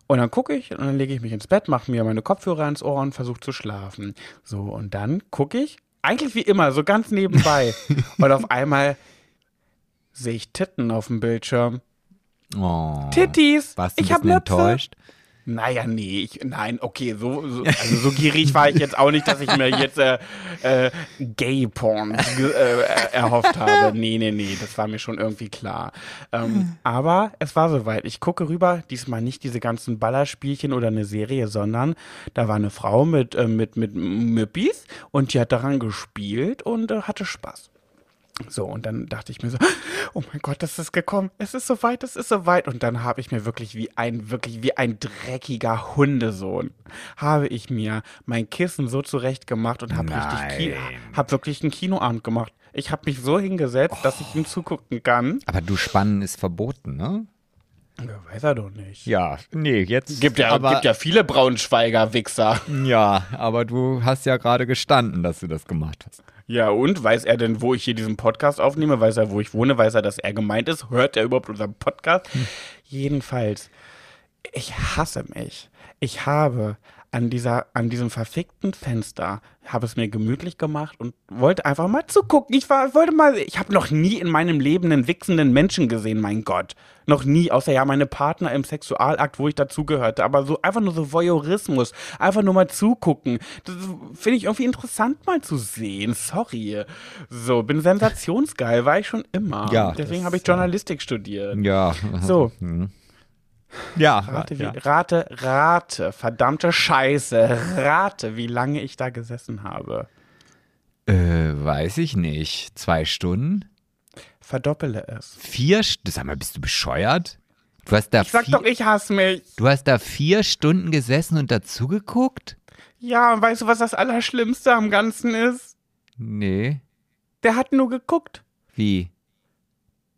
Und dann gucke ich und dann lege ich mich ins Bett, mache mir meine Kopfhörer ins Ohr und versuche zu schlafen. So, und dann gucke ich, eigentlich wie immer, so ganz nebenbei. und auf einmal sehe ich Titten auf dem Bildschirm. Oh. Tittis! Warst du ein ich hab bisschen Möpse. enttäuscht? Naja, nee, ich, nein, okay, so, so, also so gierig war ich jetzt auch nicht, dass ich mir jetzt äh, äh, Gay-Porn äh, erhofft habe. Nee, nee, nee, das war mir schon irgendwie klar. Ähm, aber es war soweit. Ich gucke rüber, diesmal nicht diese ganzen Ballerspielchen oder eine Serie, sondern da war eine Frau mit, äh, mit, mit Müppis und die hat daran gespielt und äh, hatte Spaß. So, und dann dachte ich mir so, oh mein Gott, das ist gekommen. Es ist soweit, es ist soweit. Und dann habe ich mir wirklich wie ein, wirklich wie ein dreckiger Hundesohn, habe ich mir mein Kissen so zurecht gemacht und habe richtig, Ki hab wirklich einen Kinoabend gemacht. Ich habe mich so hingesetzt, dass ich ihm zugucken kann. Aber du Spannen ist verboten, ne? Ja, weiß er doch nicht. Ja, nee, jetzt. Gibt ja, aber, gibt ja viele Braunschweiger Wichser. Ja, aber du hast ja gerade gestanden, dass du das gemacht hast. Ja, und weiß er denn, wo ich hier diesen Podcast aufnehme? Weiß er, wo ich wohne? Weiß er, dass er gemeint ist? Hört er überhaupt unseren Podcast? Jedenfalls, ich hasse mich. Ich habe an dieser, an diesem verfickten Fenster, habe es mir gemütlich gemacht und wollte einfach mal zugucken. Ich war, wollte mal, ich habe noch nie in meinem Leben einen wichsenden Menschen gesehen, mein Gott. Noch nie, außer ja meine Partner im Sexualakt, wo ich dazugehörte. Aber so einfach nur so Voyeurismus, einfach nur mal zugucken. Das finde ich irgendwie interessant mal zu sehen. Sorry. So, bin sensationsgeil, war ich schon immer. Ja, Deswegen habe ich Journalistik studiert. Ja. So. Ja, Rate, wie, ja. rate, rate, verdammte Scheiße, rate, wie lange ich da gesessen habe. Äh, weiß ich nicht. Zwei Stunden? Verdoppele es. Vier Stunden? Sag mal, bist du bescheuert? Du hast da Ich sag vier, doch, ich hasse mich. du hast da vier Stunden gesessen und dazugeguckt? Ja, und weißt du, was das Allerschlimmste am Ganzen ist? Nee. Der hat nur geguckt. Wie?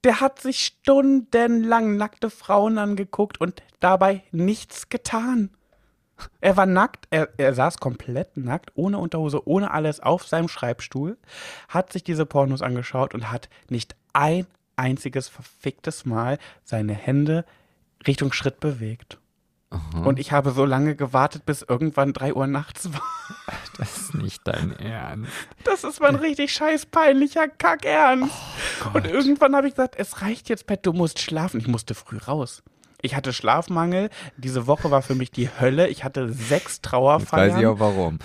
Der hat sich stundenlang nackte Frauen angeguckt und dabei nichts getan. Er war nackt, er, er saß komplett nackt, ohne Unterhose, ohne alles auf seinem Schreibstuhl, hat sich diese Pornos angeschaut und hat nicht ein einziges verficktes Mal seine Hände Richtung Schritt bewegt. Und ich habe so lange gewartet, bis irgendwann 3 Uhr nachts war. Das ist nicht dein Ernst. Das ist mein richtig scheiß peinlicher Kackernst. und irgendwann habe ich gesagt, es reicht jetzt, Pet, du musst schlafen. Ich musste früh raus. Ich hatte Schlafmangel. Diese Woche war für mich die Hölle. Ich hatte sechs Jetzt Trauerfeiern. weiß ich auch warum.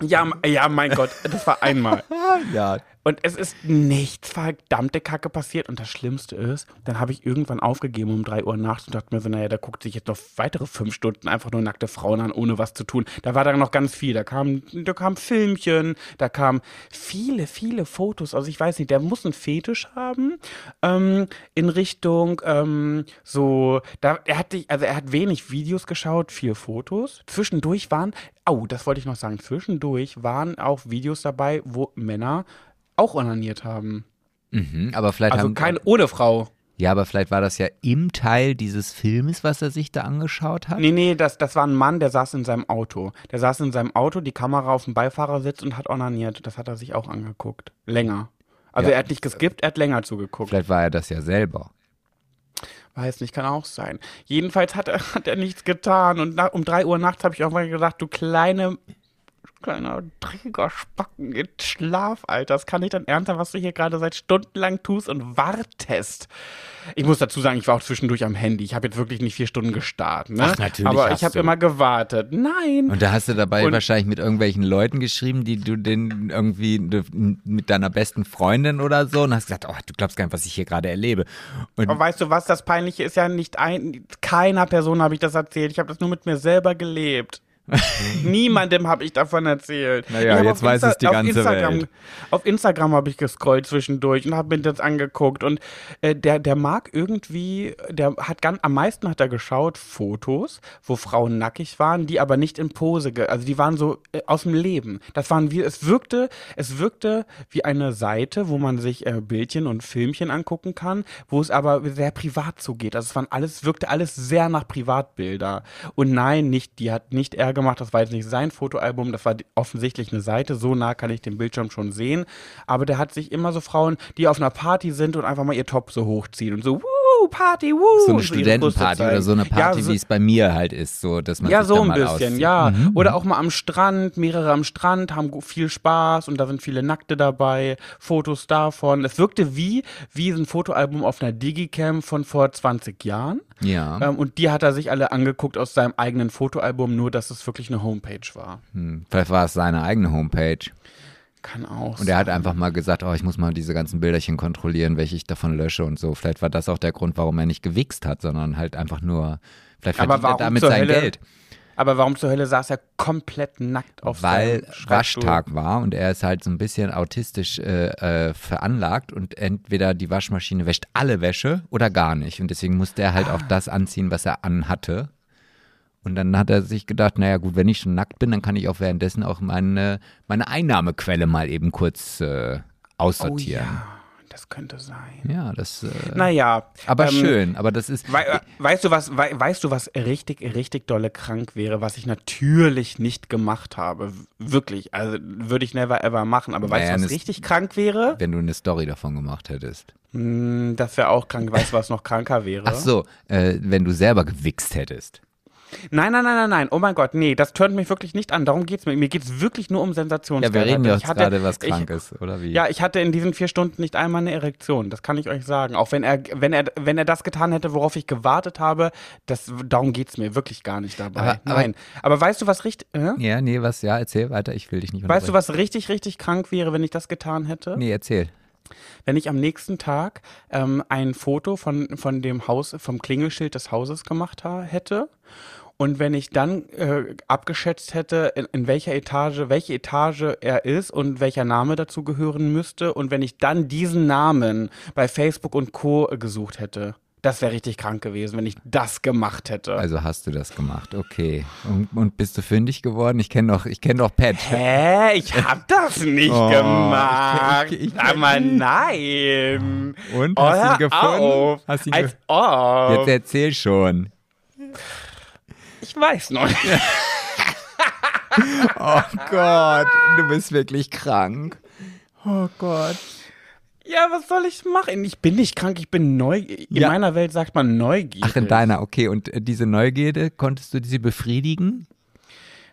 ja, ja, mein Gott, das war einmal. Ja, Und es ist nichts verdammte Kacke passiert. Und das Schlimmste ist, dann habe ich irgendwann aufgegeben um 3 Uhr nachts und dachte mir so, naja, da guckt sich jetzt noch weitere fünf Stunden einfach nur nackte Frauen an, ohne was zu tun. Da war dann noch ganz viel. Da kam, da kam Filmchen, da kamen viele, viele Fotos. Also ich weiß nicht, der muss einen Fetisch haben ähm, in Richtung ähm, so, da, er hat dich, also er hat wenig Videos geschaut, viel Fotos. Zwischendurch waren, oh, das wollte ich noch sagen, zwischendurch waren auch Videos dabei, wo Männer auch onaniert haben. mhm, aber vielleicht Also haben, kein ohne Frau. Ja, aber vielleicht war das ja im Teil dieses Filmes, was er sich da angeschaut hat. Nee, nee, das, das war ein Mann, der saß in seinem Auto. Der saß in seinem Auto, die Kamera auf dem Beifahrersitz und hat onaniert. Das hat er sich auch angeguckt. Länger. Also Ja. er hat nicht geskippt, er hat länger zugeguckt. Vielleicht war er das ja selber. Weiß nicht, kann auch sein. Jedenfalls hat er, hat er nichts getan. Und nach, um 3 Uhr nachts habe ich irgendwann gedacht, du kleine, kleiner dreckiger Spacken, jetzt schlaf, Alter. Das kann nicht dein Ernst sein, was du hier gerade seit stundenlang tust und wartest. Ich muss dazu sagen, ich war auch zwischendurch am Handy. Ich habe jetzt wirklich nicht vier Stunden gestarrt. Ne? Ach, natürlich Aber ich habe immer gewartet. Nein. Und da hast du dabei Und- wahrscheinlich mit irgendwelchen Leuten geschrieben, die du den irgendwie mit deiner besten Freundin oder so und hast gesagt, oh, du glaubst gar nicht, was ich hier gerade erlebe. Und Aber weißt du was, das Peinliche ist ja nicht ein, keiner Person habe ich das erzählt. Ich habe das nur mit mir selber gelebt. Niemandem habe ich davon erzählt. Naja, jetzt auf weiß es die auf ganze Instagram, Welt. Auf Instagram habe ich gescrollt zwischendurch und habe mir das angeguckt. Und äh, der, der mag irgendwie, der hat ganz, am meisten hat er geschaut Fotos, wo Frauen nackig waren, die aber nicht in Pose, also die waren so äh, aus dem Leben. Das waren wie, es wirkte, es wirkte wie eine Seite, wo man sich äh, Bildchen und Filmchen angucken kann, wo es aber sehr privat zugeht. Also es waren alles, wirkte alles sehr nach Privatbilder. Und nein, nicht, die hat nicht er gemacht, das war jetzt nicht sein Fotoalbum, das war offensichtlich eine Seite, so nah kann ich den Bildschirm schon sehen. Aber der hat sich immer so Frauen, die auf einer Party sind und einfach mal ihr Top so hochziehen und so, wuh, Party, wuh. so eine Studentenparty oder so eine Party, ja, so, wie es bei mir halt ist, so dass man ja, so ein bisschen, auszieht. ja. Mhm. Oder auch mal am Strand, mehrere am Strand, haben viel Spaß und da sind viele Nackte dabei, Fotos davon. Es wirkte wie, wie ein Fotoalbum auf einer Digicam von vor 20 Jahren. Ja. Ähm, und die hat er sich alle angeguckt aus seinem eigenen Fotoalbum, nur dass es wirklich eine Homepage war. Hm, Vielleicht war es seine eigene Homepage. Kann auch. Und er hat einfach mal gesagt, oh, ich muss mal diese ganzen Bilderchen kontrollieren, welche ich davon lösche und so. Vielleicht war das auch der Grund, warum er nicht gewichst hat, sondern halt einfach nur, vielleicht verdient er damit sein Hölle Geld. Aber warum zur Hölle saß er komplett nackt auf Weil? Waschtag war und er ist halt so ein bisschen autistisch äh, äh, veranlagt und entweder die Waschmaschine wäscht alle Wäsche oder gar nicht. Und deswegen musste er halt Ah. auch das anziehen, was er anhatte. Und dann hat er sich gedacht, naja gut, wenn ich schon nackt bin, dann kann ich auch währenddessen auch meine, meine Einnahmequelle mal eben kurz äh, Oh aussortieren. ja, das könnte sein. Ja, das. Äh, Naja. aber ähm, schön, aber das ist. Äh, weißt du was, wei weißt du was richtig, richtig dolle krank wäre, was ich natürlich nicht gemacht habe? Wirklich. Also würde ich never ever machen. Aber weißt Naja, du, was richtig krank wäre? wenn du eine Story davon gemacht hättest. Hm, das wäre auch krank. Weißt du, was noch kranker wäre? Ach so, äh, wenn du selber gewichst hättest. Nein, nein, nein, nein, nein. Oh mein Gott, nee, das tönt mich wirklich nicht an. Darum geht's mir. Mir geht's wirklich nur um Sensation. Ja, wir reden ja ich jetzt hatte- gerade, was ich- krank ist, oder wie? Ja, ich hatte in diesen vier Stunden nicht einmal eine Erektion. Das kann ich euch sagen. Auch wenn er, wenn er, wenn er das getan hätte, worauf ich gewartet habe, das, darum geht's mir wirklich gar nicht dabei. Aber- aber- Nein. Aber weißt du, was richtig, äh? Ja, nee, was, ja, erzähl weiter, ich will dich nicht weißt du, was richtig, richtig krank wäre, wenn ich das getan hätte? Nee, erzähl. Wenn ich am nächsten Tag ähm, ein Foto von, von dem Haus, vom Klingelschild des Hauses gemacht ha hätte und wenn ich dann äh, abgeschätzt hätte, in, in welcher Etage, welche Etage er ist und welcher Name dazu gehören müsste und wenn ich dann diesen Namen bei Facebook und Co. gesucht hätte. Das wäre richtig krank gewesen, wenn ich das gemacht hätte. Also hast du das gemacht, okay. Und, und bist du fündig geworden? Ich kenne doch, ich kenne doch Pat. Hä? Ich hab das nicht Oh, gemacht. ich- ich- ich- mal nein. Und? Oh, Hast du ihn gefunden? Auf. Hast du ihn Als ge- ob. Jetzt erzähl schon. Ich weiß noch nicht. Oh Gott, du bist wirklich krank. Oh Gott. Ja, was soll ich machen? Ich bin nicht krank, ich bin neugierig. In Ja. meiner Welt sagt man neugierig. Ach, in deiner, okay. Und äh, diese Neugierde, konntest du sie befriedigen?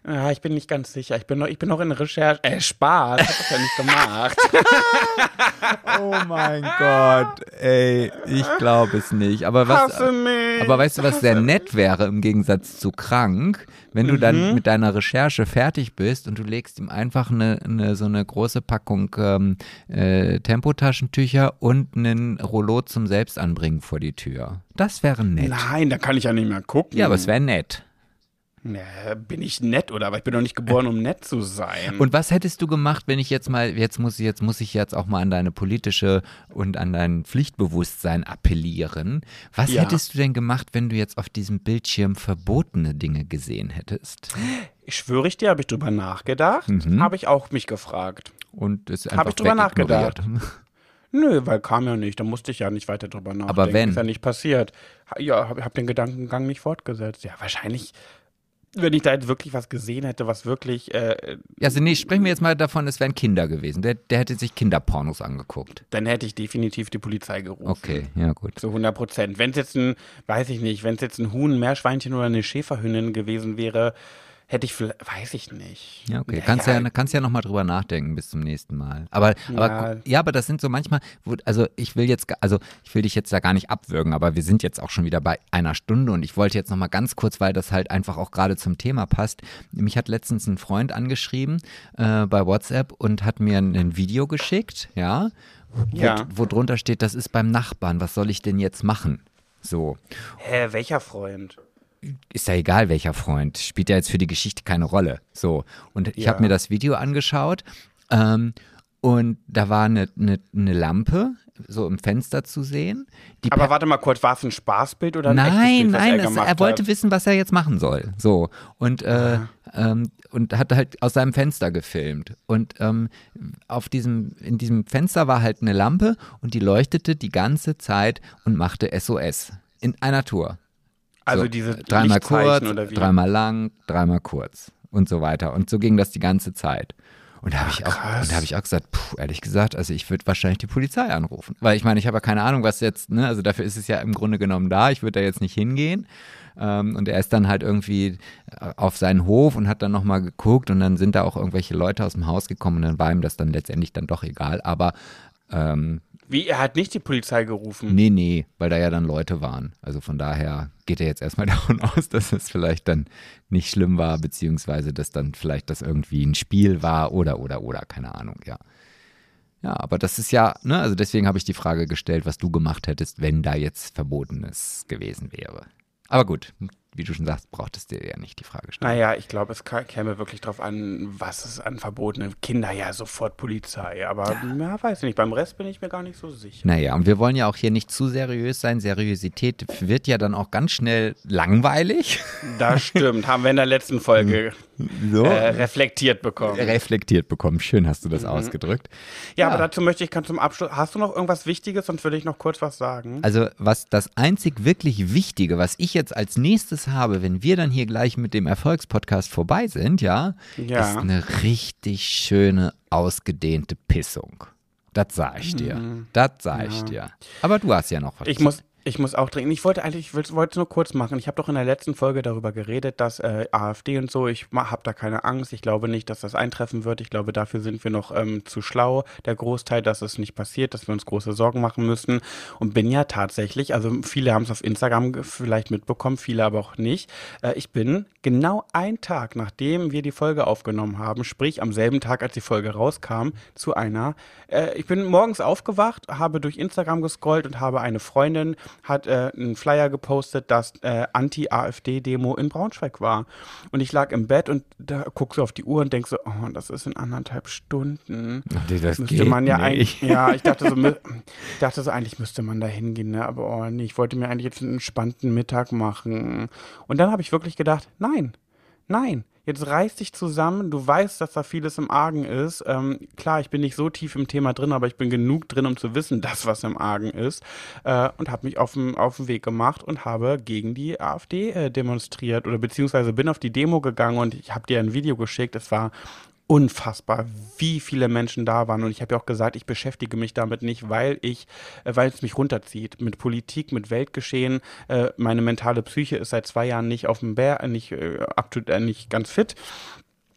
Ja, ich bin nicht ganz sicher. Ich bin noch, ich bin noch in Recherche. Äh, Spaß. Hab das ja nicht gemacht. Oh mein Gott, ey, ich glaube es nicht. Aber was, aber weißt du, was sehr nett wäre im Gegensatz zu krank, wenn du Mhm. dann mit deiner Recherche fertig bist und du legst ihm einfach eine, eine so eine große Packung ähm, äh, Tempotaschentücher und einen Rollo zum Selbstanbringen vor die Tür. Das wäre nett. Nein, da kann ich ja nicht mehr gucken. Ja, aber es wäre nett. Ja, bin ich nett oder? Aber ich bin doch nicht geboren, um nett zu sein. Und was hättest du gemacht, wenn ich jetzt mal, jetzt muss ich, jetzt muss ich jetzt auch mal an deine politische und an dein Pflichtbewusstsein appellieren. Was Ja. hättest du denn gemacht, wenn du jetzt auf diesem Bildschirm verbotene Dinge gesehen hättest? ich schwöre ich dir, habe ich drüber nachgedacht. Mhm. Habe ich auch mich gefragt. Und es Hab einfach ich drüber wegignoriert. Nö, weil kam ja nicht. Da musste ich ja nicht weiter drüber nachdenken. wenn? Ist ja nicht passiert. Ja, hab, hab den Gedankengang nicht fortgesetzt. Ja, wahrscheinlich, wenn ich da jetzt wirklich was gesehen hätte, was wirklich, äh, Also nee, sprechen wir jetzt mal davon, es wären Kinder gewesen. Der, der hätte sich Kinderpornos angeguckt. dann hätte ich definitiv die Polizei gerufen. Okay, ja gut. Zu 100 Prozent. Wenn es jetzt ein, weiß ich nicht, wenn es jetzt ein Huhn, ein Meerschweinchen oder eine Schäferhündin gewesen wäre, hätte ich vielleicht, weiß ich nicht. Ja, okay. Kannst ja, kannst ja nochmal drüber nachdenken bis zum nächsten Mal. Aber, aber Ja. ja, aber das sind so manchmal, wo, also ich will jetzt, also ich will dich jetzt da gar nicht abwürgen, aber wir sind jetzt auch schon wieder bei einer Stunde und ich wollte jetzt nochmal ganz kurz, weil das halt einfach auch gerade zum Thema passt. Mich hat letztens ein Freund angeschrieben äh, bei WhatsApp und hat mir ein, ein Video geschickt, ja, wo, Ja. wo drunter steht, das ist beim Nachbarn, was soll ich denn jetzt machen? So. Hä, welcher Freund? Ist ja egal, welcher Freund. Spielt ja jetzt für die Geschichte keine Rolle. So. Und ich Ja. habe mir das Video angeschaut ähm, und da war eine, eine, eine Lampe so im Fenster zu sehen. Die Aber per- warte mal kurz, war es ein Spaßbild oder ein Nein, Bild, nein, er er wollte hat? wissen, was er jetzt machen soll. So. Und, äh, ähm, und hat halt aus seinem Fenster gefilmt. Und ähm, auf diesem, in diesem Fenster war halt eine Lampe und die leuchtete die ganze Zeit und machte SOS. In einer Tour. Also So, diese dreimal kurz, oder wie? dreimal lang, dreimal kurz und so weiter. Und so ging das die ganze Zeit. Und da habe ich, auch- krass. und da hab ich auch gesagt, puh, ehrlich gesagt, also ich würde wahrscheinlich die Polizei anrufen. Weil ich meine, ich habe ja keine Ahnung, was jetzt, ne, also dafür ist es ja im Grunde genommen da. Ich würde da jetzt nicht hingehen. Ähm, und er ist dann halt irgendwie äh, auf seinen Hof und hat dann nochmal geguckt und dann sind da auch irgendwelche Leute aus dem Haus gekommen und dann war ihm das dann letztendlich dann doch egal. Aber ähm, Wie, er hat nicht die Polizei gerufen? Nee, nee, weil da ja dann Leute waren. Also von daher geht er jetzt erstmal davon aus, dass es vielleicht dann nicht schlimm war, beziehungsweise dass dann vielleicht das irgendwie ein Spiel war oder, oder, oder, keine Ahnung, ja. Ja, aber das ist ja, ne, also deswegen habe ich die Frage gestellt, was du gemacht hättest, wenn da jetzt Verbotenes gewesen wäre. Aber gut, wie du schon sagst, brauchtest du dir ja nicht die Frage stellen. Naja, ich glaube, es käme wirklich drauf an, was es an verbotene Kinder, ja, sofort Polizei. Aber ja, weiß ich nicht, beim Rest bin ich mir gar nicht so sicher. Naja, und wir wollen ja auch hier nicht zu seriös sein. Seriosität wird ja dann auch ganz schnell langweilig. Das stimmt, haben wir in der letzten Folge So. äh, reflektiert bekommen. reflektiert bekommen. Schön hast Mhm. du das ausgedrückt. Ja, aber dazu möchte ich zum Abschluss. Hast du noch irgendwas Wichtiges? Sonst würde ich noch kurz was sagen. Also was das einzig wirklich Wichtige, was ich jetzt als nächstes habe, wenn wir dann hier gleich mit dem Erfolgspodcast vorbei sind, ja, Ja. ist eine richtig schöne, ausgedehnte Pissung. Das sag ich dir. Das sag ich dir. Aber du hast ja noch was. Mhm. Ich muss, ich muss auch trinken. Ich wollte eigentlich, ich wollte es nur kurz machen. Ich habe doch in der letzten Folge darüber geredet, dass äh, AfD und so, ich habe da keine Angst. Ich glaube nicht, dass das eintreffen wird. Ich glaube, dafür sind wir noch ähm, zu schlau, der Großteil, dass es nicht passiert, dass wir uns große Sorgen machen müssen. Und bin ja tatsächlich, also viele haben es auf Instagram vielleicht mitbekommen, viele aber auch nicht. Äh, ich bin genau einen Tag, nachdem wir die Folge aufgenommen haben, sprich am selben Tag, als die Folge rauskam, zu einer, äh, ich bin morgens aufgewacht, habe durch Instagram gescrollt und habe eine Freundin, hat äh, einen Flyer gepostet, dass äh, Anti-AfD-Demo in Braunschweig war. Und ich lag im Bett und da guck so auf die Uhr und denk so, oh, das ist in anderthalb Stunden. Nee, das müsste man ja nicht. eigentlich, ja, ich dachte so, ich dachte so, eigentlich müsste man da hingehen, ne? aber oh nee, ich wollte mir eigentlich jetzt einen entspannten Mittag machen. Und dann habe ich wirklich gedacht, nein, nein, jetzt reiß dich zusammen, du weißt, dass da vieles im Argen ist. Ähm, klar, ich bin nicht so tief im Thema drin, aber ich bin genug drin, um zu wissen, dass was im Argen ist. Äh, und habe mich auf den Weg gemacht und habe gegen die AfD äh, demonstriert oder beziehungsweise bin auf die Demo gegangen und ich habe dir ein Video geschickt. Es war unfassbar, wie viele Menschen da waren. Und ich habe ja auch gesagt, ich beschäftige mich damit nicht, weil ich, äh, weil es mich runterzieht. Mit Politik, mit Weltgeschehen. Äh, meine mentale Psyche ist seit zwei Jahren nicht auf dem Bär, nicht äh, up to, äh, nicht ganz fit.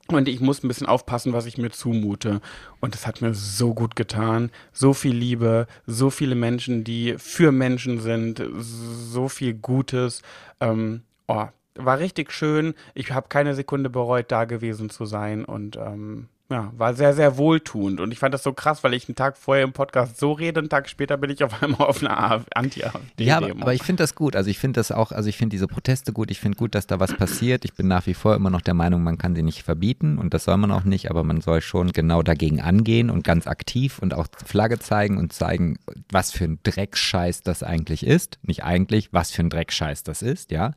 Und ich muss ein bisschen aufpassen, was ich mir zumute. Und es hat mir so gut getan. So viel Liebe, so viele Menschen, die für Menschen sind, so viel Gutes. Ähm, oh, war richtig schön. Ich habe keine Sekunde bereut, da gewesen zu sein. Und ähm, ja, war sehr, sehr wohltuend. Und ich fand das so krass, weil ich einen Tag vorher im Podcast so rede, einen Tag später bin ich auf einmal auf einer Anti-AfD-Demo. Ja, aber, aber ich finde das gut. Also ich finde das auch, also ich finde diese Proteste gut. Ich finde gut, dass da was passiert. Ich bin nach wie vor immer noch der Meinung, man kann sie nicht verbieten und das soll man auch nicht, aber man soll schon genau dagegen angehen und ganz aktiv und auch Flagge zeigen und zeigen, was für ein Dreckscheiß das eigentlich ist. Nicht eigentlich, was für ein Dreckscheiß das ist, ja.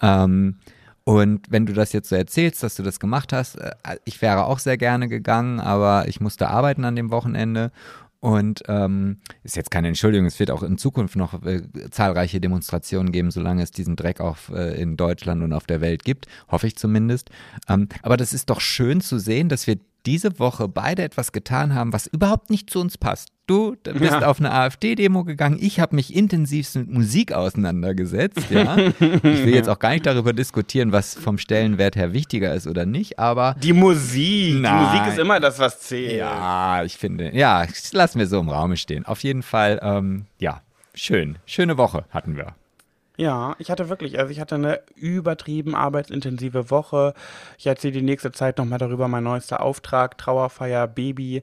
Ähm, und wenn du das jetzt so erzählst, dass du das gemacht hast, äh, ich wäre auch sehr gerne gegangen, aber ich musste arbeiten an dem Wochenende. Und ähm, ist jetzt keine Entschuldigung, es wird auch in Zukunft noch äh, zahlreiche Demonstrationen geben, solange es diesen Dreck auf, äh, in Deutschland und auf der Welt gibt, hoffe ich zumindest. Ähm, aber das ist doch schön zu sehen, dass wir diese Woche beide etwas getan haben, was überhaupt nicht zu uns passt. Du bist Ja. auf eine AfD-Demo gegangen, ich habe mich intensivst mit Musik auseinandergesetzt. Ja? ich will jetzt auch gar nicht darüber diskutieren, was vom Stellenwert her wichtiger ist oder nicht, aber die Musik. Nein. Die Musik ist immer das, was zählt. ja, ich finde, ja, lassen wir so im Raume stehen. Auf jeden Fall, ähm, ja, schön. Schöne Woche hatten wir. Ja, ich hatte wirklich, also ich hatte eine übertrieben arbeitsintensive Woche. Ich erzähle die nächste Zeit nochmal darüber, mein neuester Auftrag, Trauerfeier, Baby.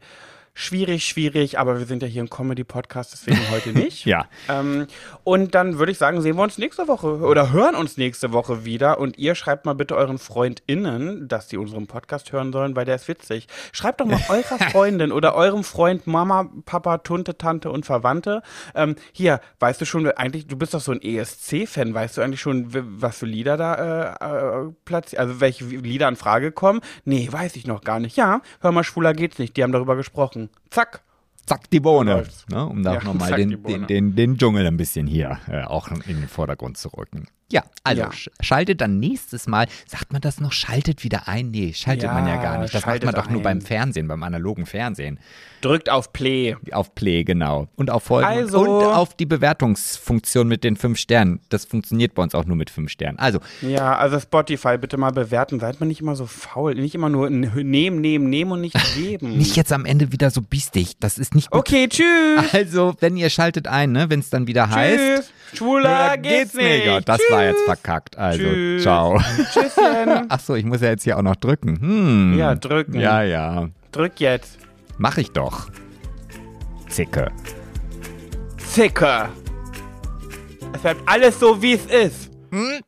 Schwierig, schwierig, aber wir sind ja hier ein Comedy-Podcast, deswegen heute nicht. Ja. Ähm, und dann würde ich sagen, sehen wir uns nächste Woche oder hören uns nächste Woche wieder. Und ihr schreibt mal bitte euren FreundInnen, dass die unseren Podcast hören sollen, weil der ist witzig. Schreibt doch mal eurer Freundin oder eurem Freund Mama, Papa, Tunte, Tante und Verwandte. Ähm, hier, weißt du schon, eigentlich, du bist doch so ein ESC-Fan, weißt du eigentlich schon, was für Lieder da äh, äh, platziert, also welche Lieder in Frage kommen? Nee, weiß ich noch gar nicht. Ja, hör mal, schwuler geht's nicht, die haben darüber gesprochen. Zack. Zack, die Bohne. Ne, um da Ja, auch nochmal den, den, den, den Dschungel ein bisschen hier äh, auch in den Vordergrund zu rücken. Ja, also Ja. sch- schaltet dann nächstes Mal, sagt man das noch, schaltet wieder ein? Nee, schaltet Ja, man ja gar nicht. Das macht man doch nur ein. beim Fernsehen, beim analogen Fernsehen. Drückt auf Play. Auf Play, genau. Und auf Folgen Also- und auf die Bewertungsfunktion mit den fünf Sternen. Das funktioniert bei uns auch nur mit fünf Sternen. Also, Ja, also Spotify bitte mal bewerten. Seid mal nicht immer so faul. Nicht immer nur nehmen, nehmen, nehmen und nicht geben. nicht jetzt am Ende wieder so biestig. Das ist nicht gut. Okay, tschüss. Also, wenn ihr schaltet ein, ne, wenn es dann wieder heißt. Schwuler geht's nicht. Ja, das tschüss. war jetzt verkackt. Also, Tschüss. ciao. Tschüsschen. Ach so, ich muss ja jetzt hier auch noch drücken. Hm. Ja, drücken. Ja, ja. Drück jetzt. Mach ich doch. Zicke. Zicke. Es bleibt alles so, wie es ist. Hm?